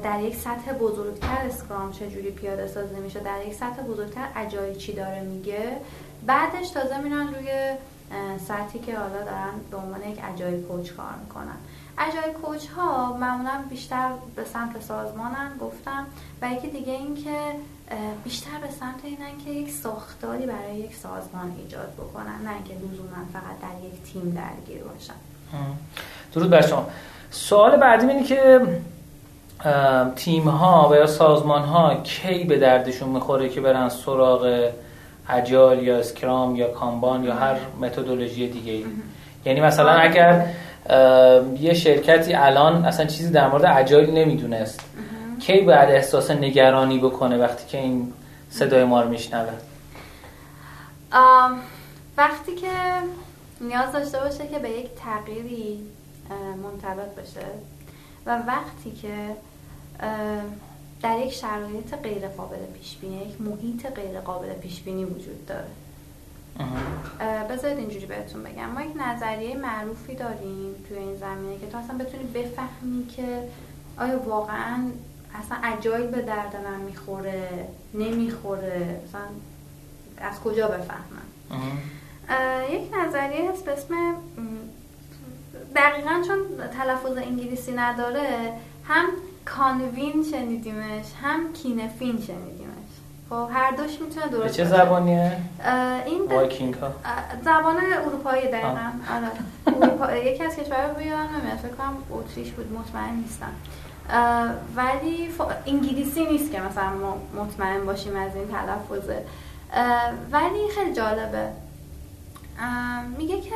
در یک سطح بزرگتر اسکرام چجوری پیاده سازی میشه در یک سطح بزرگتر اجایل چی داره میگه بعدش تازه میرن روی سطحی که حالا دارن به عنوان یک اجایل کوچ کار می‌کنن. اجایل کوچ ها معمولا بیشتر به سمت سازمانن گفتم. و یکی دیگه این که بیشتر به سمت اینن که یک ساختاری برای یک سازمان ایجاد بکنن. نه اینکه لزوما فقط در یک تیم درگیر باشن. درود بر شما. سوال بعدی اینه که تیم ها و یا سازمان ها کی به دردشون می‌خوره که برن سراغ اجال یا اسکرام یا کامبان یا هر متدولوژی دیگه ای یعنی مثلا اگر یه شرکتی الان اصلا چیزی در مورد اجایل نمی‌دونست. کی باید احساس نگرانی بکنه وقتی که این صدای ما رو میشنوه؟ وقتی که نیاز داشته باشه که به یک تغییری منطبق بشه و وقتی که در یک شرایط غیر قابل پیش بینی یک محیط غیر قابل پیش بینی وجود داره بذارید اینجوری بهتون بگم. ما یک نظریه معروفی داریم توی این زمینه که تو اصلا بتونی بفهمی که آیا واقعا اصلا اجایل به درد من می‌خوره نمی‌خوره. اصلا از کجا بفهمم؟ یک نظریه هست به اسم دقیقا چون تلفظ انگلیسی نداره هم کانوین شنیدیمش هم کینفین شنیدیمش. خب هر دوش می‌تونه درست چه زبانیه؟ این وایکینگ ها زبان اروپایی دقیقا. آره. یکی از کشورها یادم نمیاد فکر کنم اتریش بود مطمئن نیستم. ولی انگلیسی نیست که مثلا ما مطمئن باشیم از این تلفظه. ولی خیلی جالبه. میگه که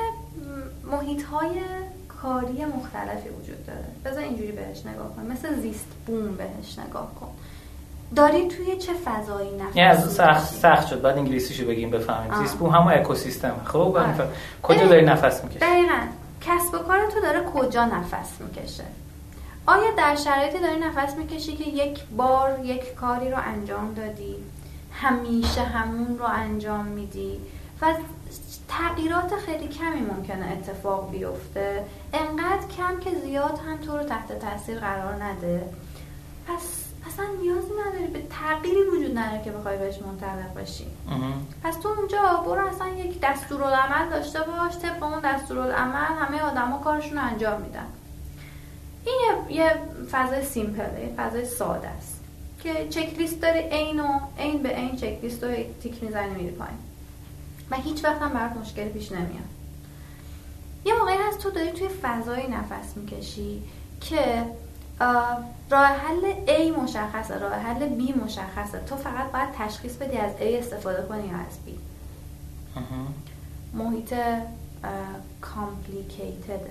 محیط های کاری مختلفی وجود داره. بذار اینجوری بهش نگاه کن مثل زیست بوم بهش نگاه کن. داری توی چه فضایی نفس یعنی از سخت سخت شد. بعد انگلیسیشو بگیم بفهمیم. زیست بوم همون اکوسیستم خب؟ آره. کجا داری نفس می‌کشی؟ دقیقاً. کسب و کار تو داره کجا نفس می‌کشه؟ آیا در شرایطی داری نفس می‌کشی که یک بار یک کاری رو انجام دادی؟ همیشه همون رو انجام میدی؟ و تغییرات خیلی کمی ممکنه اتفاق بیفته. انقدر کم که زیاد هم تو رو تحت تاثیر قرار نده. پس اصلا نیازی نداری به تغییری وجود نداره که بخوای بهش منطبق باشی پس تو اونجا برو اصلا یک دستورالعمل داشته باش طبق اون دستورالعمل همه آدما کارشون رو انجام میدن. این یه, فضای سیمپله یه فضای ساده است که چک لیست داری عین و عین به عین چک لیست رو تیک می‌زنی میری پایین. و هیچ وقت هم برات مشکلی پیش نمیاد. یه موقعی هست تو داری توی فضایی نفس می‌کشی که راه حل A مشخصه راه حل B مشخصه. تو فقط باید تشخیص بدی از A استفاده کنی یا از B. محیط complicated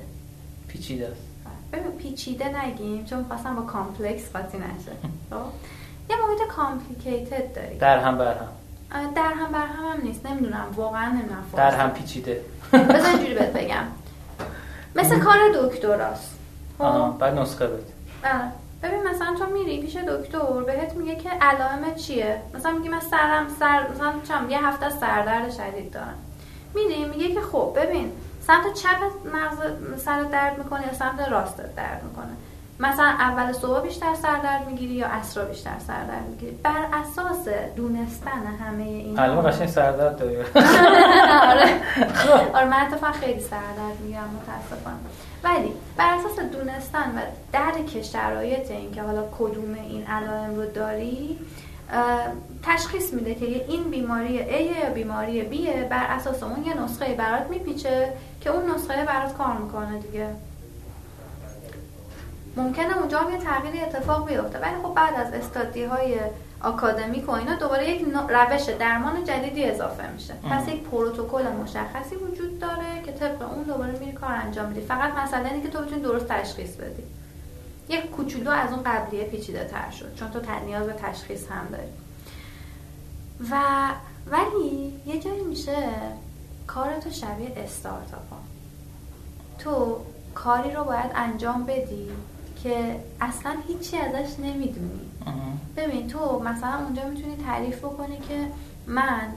پیچیده است. ببین پیچیده نگیم چون خواستم با complex قاطی نشه. خب؟ یه محیط complicated داری. در هم بر هم. در هم بر هم, هم نیست نمی‌دونم واقعا نمی‌دونم. در هم پیچیده. بذار اینجوری بهت بگم. مثل کار دکتراست. خب؟ بعد نسخه بده. ببین مثلا تو میری پیش دکتر بهت میگه که علائم چیه؟ مثلا میگی من سرم سر مثلا چم یه هفته سردرد شدید دارم. میری میگه که خب ببین سمت چپ مغز سر درد می‌کنه یا سمت راست درد می‌کنه؟ مثلا اول صبح بیشتر سردرد می‌گیری یا عصر بیشتر سردرد می‌گیری؟ بر اساس دونستن همه این الان قشنگ سردرد داری. آره. آره من اتفاقا خیلی سردرد می‌گیرم متاسفانه. ولی بر اساس دونستن و درک شرایط این که حالا کدوم این علائم رو داری تشخیص میده که این بیماری A یا بیماری B بر اساس اون یه نسخه برات میپیچه که اون نسخه برات کار می‌کنه دیگه. ممکنه اونجا هم یه تغییری اتفاق بیفته. ولی خب بعد از استادی های آکادمیک و اینا دوباره یک روش درمان جدیدی اضافه میشه. پس یک پروتکل مشخصی وجود داره که طبق اون دوباره میری کار انجام میدی. فقط مسئله اینه که تو بتونی درست تشخیص بدی. یک کوچولو از اون قبلیه پیچیده تر شد چون تو نیاز به تشخیص هم داری. و ولی یه جایی میشه کارتو شبیه استارتاپ تو کاری رو باید انجام بدی که اصلا هیچی ازش نمی‌دونی. ببین تو مثلا اونجا می‌تونی تعریف بکنی که من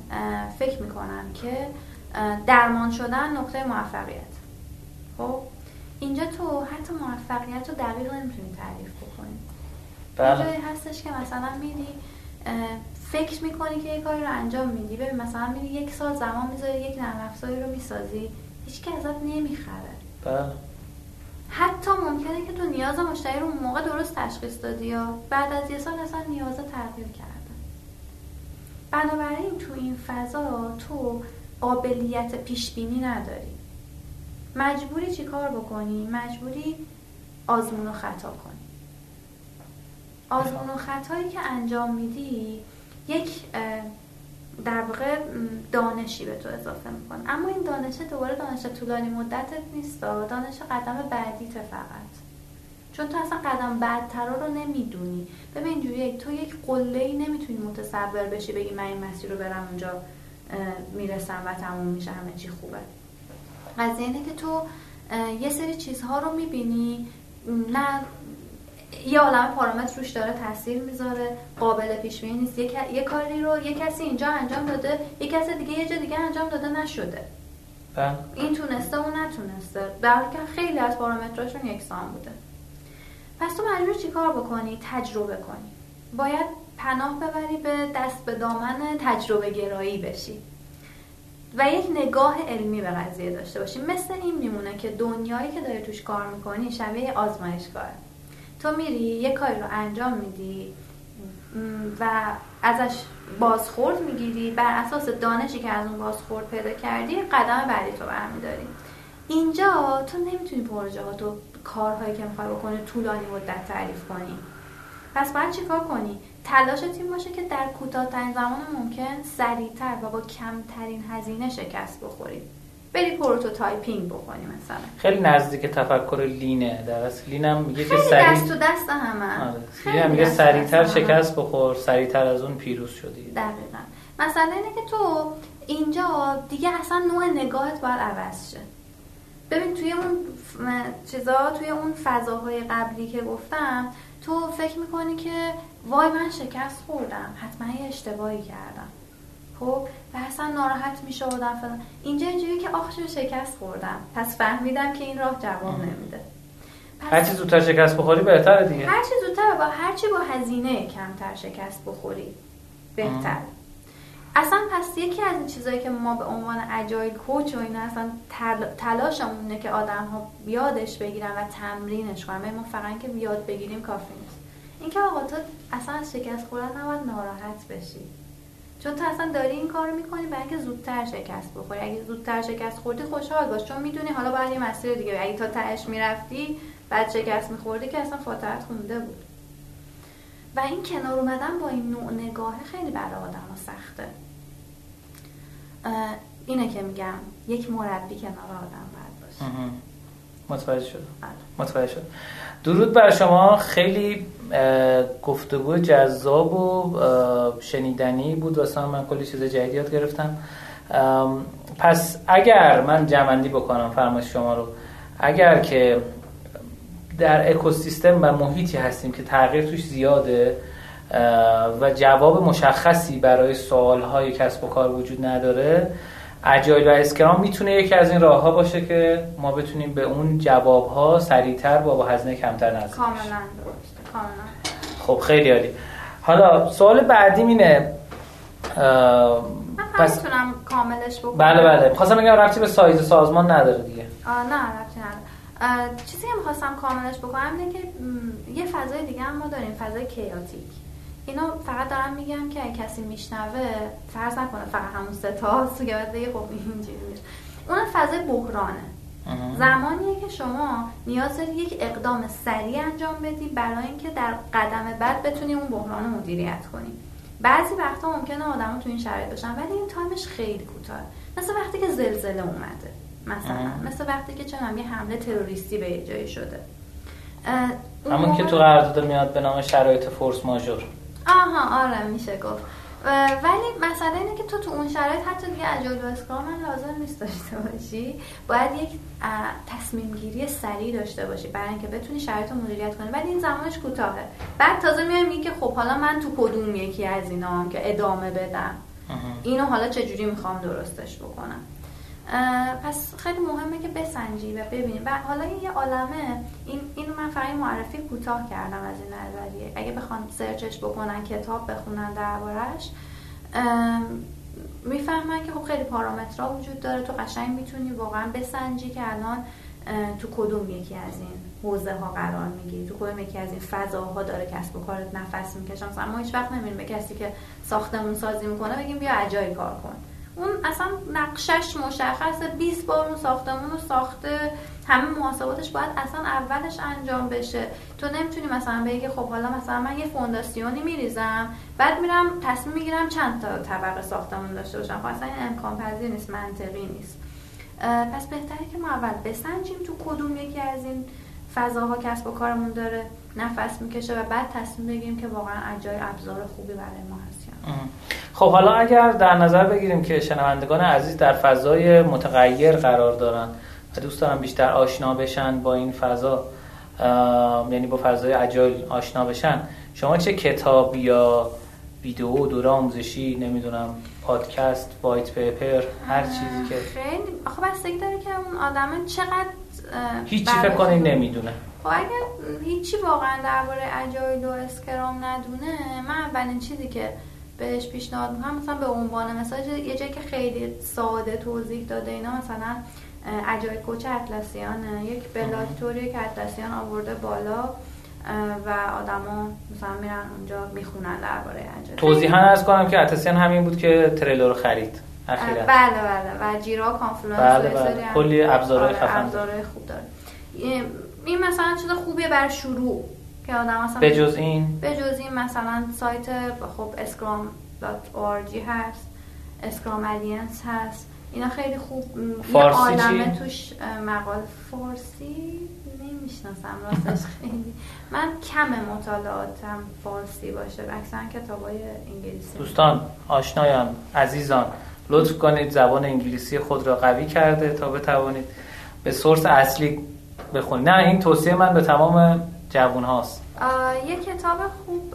فکر می‌کنم که درمان شدن نقطه موفقیت. خب؟ اینجا تو حتی موفقیت رو دقیق نمی‌تونی تعریف بکنی. بله. هستش که مثلا میری فکر می‌کنی که یه کاری رو انجام میدی. ببین مثلا میری یک سال زمان می‌ذاری یک نرم افزاری رو می‌سازی. هیچ که ازت نمی‌خره. بله. حتی ممکنه که تو نیاز مشتری رو موقع درست تشخیص دادی یا بعد از یه سال اصلا نیاز تغییر کردن. بنابراین تو این فضا تو قابلیت پیش بینی نداری. مجبوری چی کار بکنی؟ مجبوری آزمون و خطا کنی. آزمون و خطایی که انجام میدی یک در واقع دانشی به تو اضافه می‌کنه. اما این دانش دوباره دانش طولانی مدتت نیست دانش قدم بعدیت فقط. چون تو اصلا قدم بعدترا رو نمی‌دونی. ببین اینجوری تو یک قله ای نمی‌تونی متصور بشی بگی من این مسیر رو برم اونجا می‌رسم و تموم میشه همه چی خوبه. قضیه اینه که تو یه سری چیزها رو می‌بینی نه یه عالم پارامتر روش داره تاثیر می‌ذاره قابل پیش بینی نیست. یه،, کاری رو یه کسی اینجا انجام داده یه کسی دیگه یه جا دیگه انجام داده نشده. بله. این تونسته و نتونسته. در که خیلی از پارامتراشون یکسان بوده. پس تو مجبور چیکار بکنی؟ تجربه کنی. باید پناه ببری به دست به دامن تجربه گرایی بشی. و یک نگاه علمی به قضیه داشته باشی. مثل این میمونه که دنیایی که داری توش کار می‌کنی شبیه آزمایشگاهه. تو میری یه کاری رو انجام میدی و ازش بازخورد می‌گیری بر اساس دانشی که از اون بازخورد پیدا کردی قدم بعدی تو برمیداری. اینجا تو نمی‌تونی پروژه تو کارهایی که می‌خوای بکنی طولانی مدت تعریف کنی. پس باید چیکار کنی؟ تلاش تیم باشه که در کوتاهترین زمان ممکن سریعتر و با کمترین هزینه شکست بخورید بری prototyping بکنی مثلا. خیلی نزدیک تفکر lean ه. در اصل lean م میگه که سریع دست تو دست همه. آره. lean م میگه سریعتر شکست بخور سریعتر از اون پیروز شدی. دقیقا. مثلا اینه که تو اینجا دیگه اصلا نوع نگاهت باید عوض شه. ببین توی اون چیزا توی اون فضاهای قبلی که گفتم تو فکر می‌کنی که وای من شکست خوردم. حتما یه اشتباهی کردم. خب؟ اصلا ناراحت می فلان اینجا اینجوری که آخ شکست خوردم. پس فهمیدم که این راه جواب نمیده. هر چی زودتر شکست بخوری بهتره دیگه. هر چی زودتر با هر چی با هزینه کمتر شکست بخوری بهتر. اصلا پس یکی از این چیزایی که ما به عنوان اجایل کوچ و اینا اصلا تلاشمونه که آدم ها بیادش بگیرن و تمرینش کنن. ما فقط که بیاد بگیریم کافی نیست. اینکه آقا تو اصلا از شکست خوردن نباید ناراحت بشی. چون تو اصلا داری این کار می‌کنی برای اینکه زودتر شکست بخوری. اگه زودتر شکست خوردی خوشحال باش. چون می‌دونی حالا باید یه مسیر دیگه. اگه تا تهش می‌رفتی بعد شکست میخوردی که اصلا فاتحت خونده بود. و این کنار اومدن با این نوع نگاه خیلی برای آدم سخته. اینه که میگم یک مربی کنار آدم باید باشه. متوجه شد. متوجه شد درود بر شما. خیلی گفتگو جذاب و شنیدنی بود واسه من. کلی چیز جدید یاد گرفتم. پس اگر من جمعندی بکنم فرمایش شما رو. اگر که در اکوسیستم و محیطی هستیم که تغییر توش زیاده و جواب مشخصی برای سوالهای کسب و کار وجود نداره اجایل و اسکرام می‌تونه یکی از این راه ها باشه که ما بتونیم به اون جواب ها سریعتر با با هزینه کمتر نزدیک کاملا خب خیلی عالی. حالا سوال بعدی اینه پس می‌تونم کاملش بکنم. بله بله. خواستم بگم رفتی به سایز سازمان نداره دیگه. آه نه رفتی نداره. چیزی که می‌خواستم کاملش بکنم اینه که یه فضای دیگه هم ما داریم فضای chaotic. اینو فقط دارم میگم که کسی میشنوه فرض نکنه فقط همون سه تا که خب اینجوری اون فضای بحرانه. زمانیه که شما نیاز داری یک اقدام سریع انجام بدی برای اینکه در قدم بعد بتونی اون بحران رو مدیریت کنی. بعضی وقتا ممکنه آدما تو این شرایط باشن ولی این time ش خیلی کوتاه مثل وقتی که زلزله اومده مثلا. مثل وقتی که چنم یه حمله تروریستی به جایی شده. همون که تو قرارداد میاد به نام شرایط فورس ماژور. آها آره میشه گفت. ولی مسئله اینه که تو تو اون شرایط حتی دیگه اجایل و اسکرام لازم نیست داشته باشی. باید یک تصمیم گیری سریع داشته باشی برای اینکه بتونی شرایط رو مدیریت کنی. ولی این زمانش کوتاهه. بعد تازه میای میگی که خب حالا من تو کدوم یکی از اینا هم که ادامه بدم. اینو حالا چجوری می‌خوام درستش بکنم؟ پس خیلی مهمه که بسنجی و ببینی و حالا این یه عالمه. این اینو من فقط معرفی کوتاه کردم از این نظریه. اگه بخوان سرچش بکنن کتاب بخونن دربارش می‌فهمن که خب خیلی پارامترها وجود داره. تو قشنگ می‌تونی واقعا بسنجی که الان تو کدوم یکی از این حوزه ها قرار می‌گیری. تو کدوم یکی از این فضاها داره کسب و کارت نفس می‌کشن مثلا هیچ وقت نمیریم به کسی که ساختمون سازی می‌کنه بگیم بیا اجای کار کن. اون اصلا نقشش مشخصه. 20 بار اون ساختمون رو ساخته. همه محاسباتش باید اصلا اولش انجام بشه. تو نمی‌تونی مثلا بگی خب حالا مثلا من یه فونداسیونی میریزم بعد میرم تصمیم می‌گیرم چند تا طبقه ساختمون داشته باشم. خب اصلا این امکان پذیر نیست منطقی نیست. پس بهتره که ما اول بسنجیم تو کدوم یکی از این فضاها کسب و کارمون داره نفس می‌کشه و بعد تصمیم بگیریم که واقعا اجای ابزار خوبی برای ما هست. خب حالا اگر در نظر بگیریم که شنوندگان عزیز در فضای متغیر قرار دارن و دوست دارن بیشتر آشنا بشن با این فضا یعنی با فضای اجایل آشنا بشن شما چه کتاب یا ویدیو دوره آموزشی نمی‌دونم پادکست وایت پیپر هر چیزی که خیلی. آخه بستگی داره که اون آدم چقدر هیچی فکر کنی نمی‌دونه. خب اگر هیچی واقعا درباره اجایل و اسکرام ندونه من اولین چیزی که بهش پیشنهاد می‌کنم. مثلا به عنوان مثلا یه جایی که خیلی ساده توضیح داده اینا مثلا agile coach Atlassian ه یک بلاگ که Atlassian آورده بالا و آدما مثلا میرن اونجا می‌خونن درباره اجای توضیحا عرض کنم که Atlassian همین بود که Trello رو خرید اخیرا. بله بله و Jira Confluence بله بله. کلی ابزارهای آره، خفن خوب داره. این مثلا چیز خوبیه برا شروع. که آدم مثلا به جز این؟ به جز این مثلا سایت خب Scrum.org هست اسکرام الینس هست. اینا خیلی خوب فارسی چی؟ توش مقال فارسی نمی‌شناسم راستش خیلی. من کم مطالعاتم فارسی باشه اکثرا کتابای انگلیسی. دوستان آشنایان عزیزان لطف کنید زبان انگلیسی خود را قوی کرده تا بتوانید به سورس اصلی بخونید. نه این توصیه من به تمام جوون هاست. یه کتاب خوب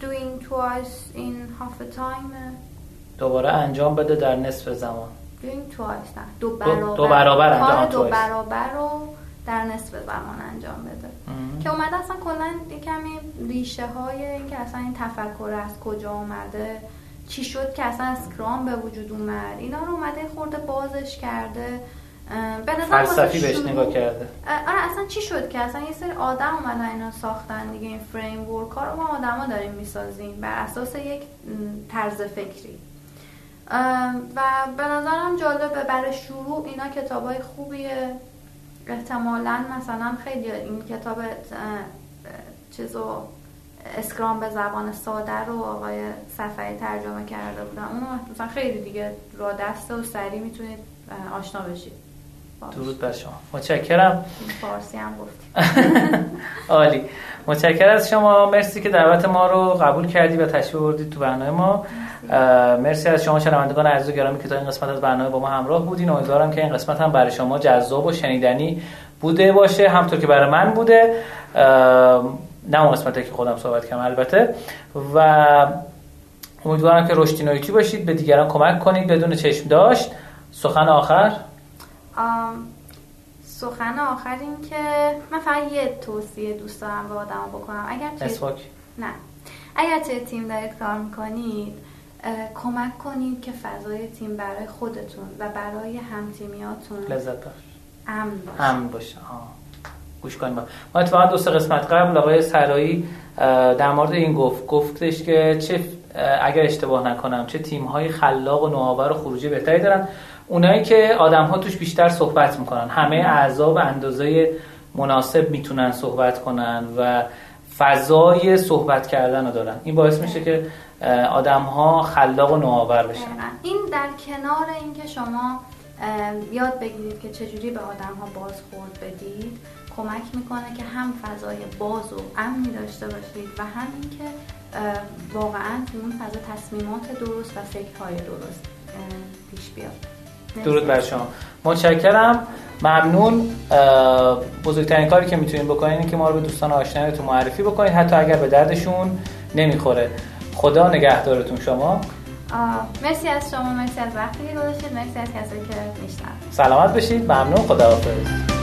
doing twice in half a time. دوباره انجام بده در نصف زمان. Doing twice نه دو برابر دو برابر. انجام دو برابر رو در نصف زمان انجام بده. که اومده اصلا کلا کمی ریشه های اینکه اصلا این تفکر از کجا اومده چی شد که اصلا اسکرام به وجود اومد اینا رو اومده خورده بازش کرده. فلسفی بهش نگاه کرده. آره اصلا چی شد که؟ اصلا یه سری آدم اومدن اینا ساختن دیگه این فریم ورک ها رو ما آدما داریم می‌سازیم بر اساس یک طرز فکری. و به نظرم جالبه برای شروع اینا کتاب های خوبیه. احتمالا مثلا خیلی این کتاب چیزو اسکرام به زبان ساده رو آقای صفحه ترجمه کرده بودن. اونو مثلا خیلی دیگه را دسته و سریع می‌تونید آشنا بشید. درود بر شما. متشکرم. فارسی هم گفتیم عالی. متشکر از شما. مرسی که دعوت ما رو قبول کردی و تشریف بردید تو برنامه ما. مرسی. از شما شنوندگان عزیز و گرامی که تا این قسمت از برنامه با ما همراه بودین. امیدوارم که این قسمت هم برای شما جذاب و شنیدنی بوده باشه همطور که برای من بوده. نه اون قسمتی که خودم صحبت کردم البته. و امیدوارم که رشدی باشید. به دیگران کمک کنید. بدون چشم داشت. سخن آخر. سخن آخر این که من فقط یه توصیه دوست دارم به آدم بکنم. اگر نه. اگر توی تیم دارید کار می‌کنید کمک کنید که فضای تیم برای خودتون و برای همتیمیاتون لذت بخش. امن باشه. امن باشه. گوش کنیم ما اتفاقا دو سه قسمت قبل آقای سرایی در مورد این گفت گفتش که چه اگر اشتباه نکنم چه تیم های خلاق و نوآور و خروجی بهتری دارن اونایی که آدم ها توش بیشتر صحبت می‌کنن. همه اعضا به اندازه مناسب می‌تونن صحبت کنن و فضای صحبت کردن رو دارن. این باعث میشه که آدم ها خلاق و نوآور بشن. این در کنار اینکه شما یاد بگیرید که چجوری به آدم ها بازخورد بدید کمک می‌کنه که هم فضای باز و امنی داشته باشید و هم اینکه واقعا تو اون فضا تصمیمات درست و فکرهای درست پیش بیاد. درود بر شما. متشکرم. ممنون. بزرگترین کاری که می‌تونید بکنید اینه که ما رو به دوستان آشنایتون معرفی بکنید حتی اگر به دردشون نمی‌خوره. خدا نگهدارتون شما. مرسی از شما مرسی از وقتی که گذاشتید مرسی از کسایی که میشنن سلامت بشید ممنون. خداحافظ.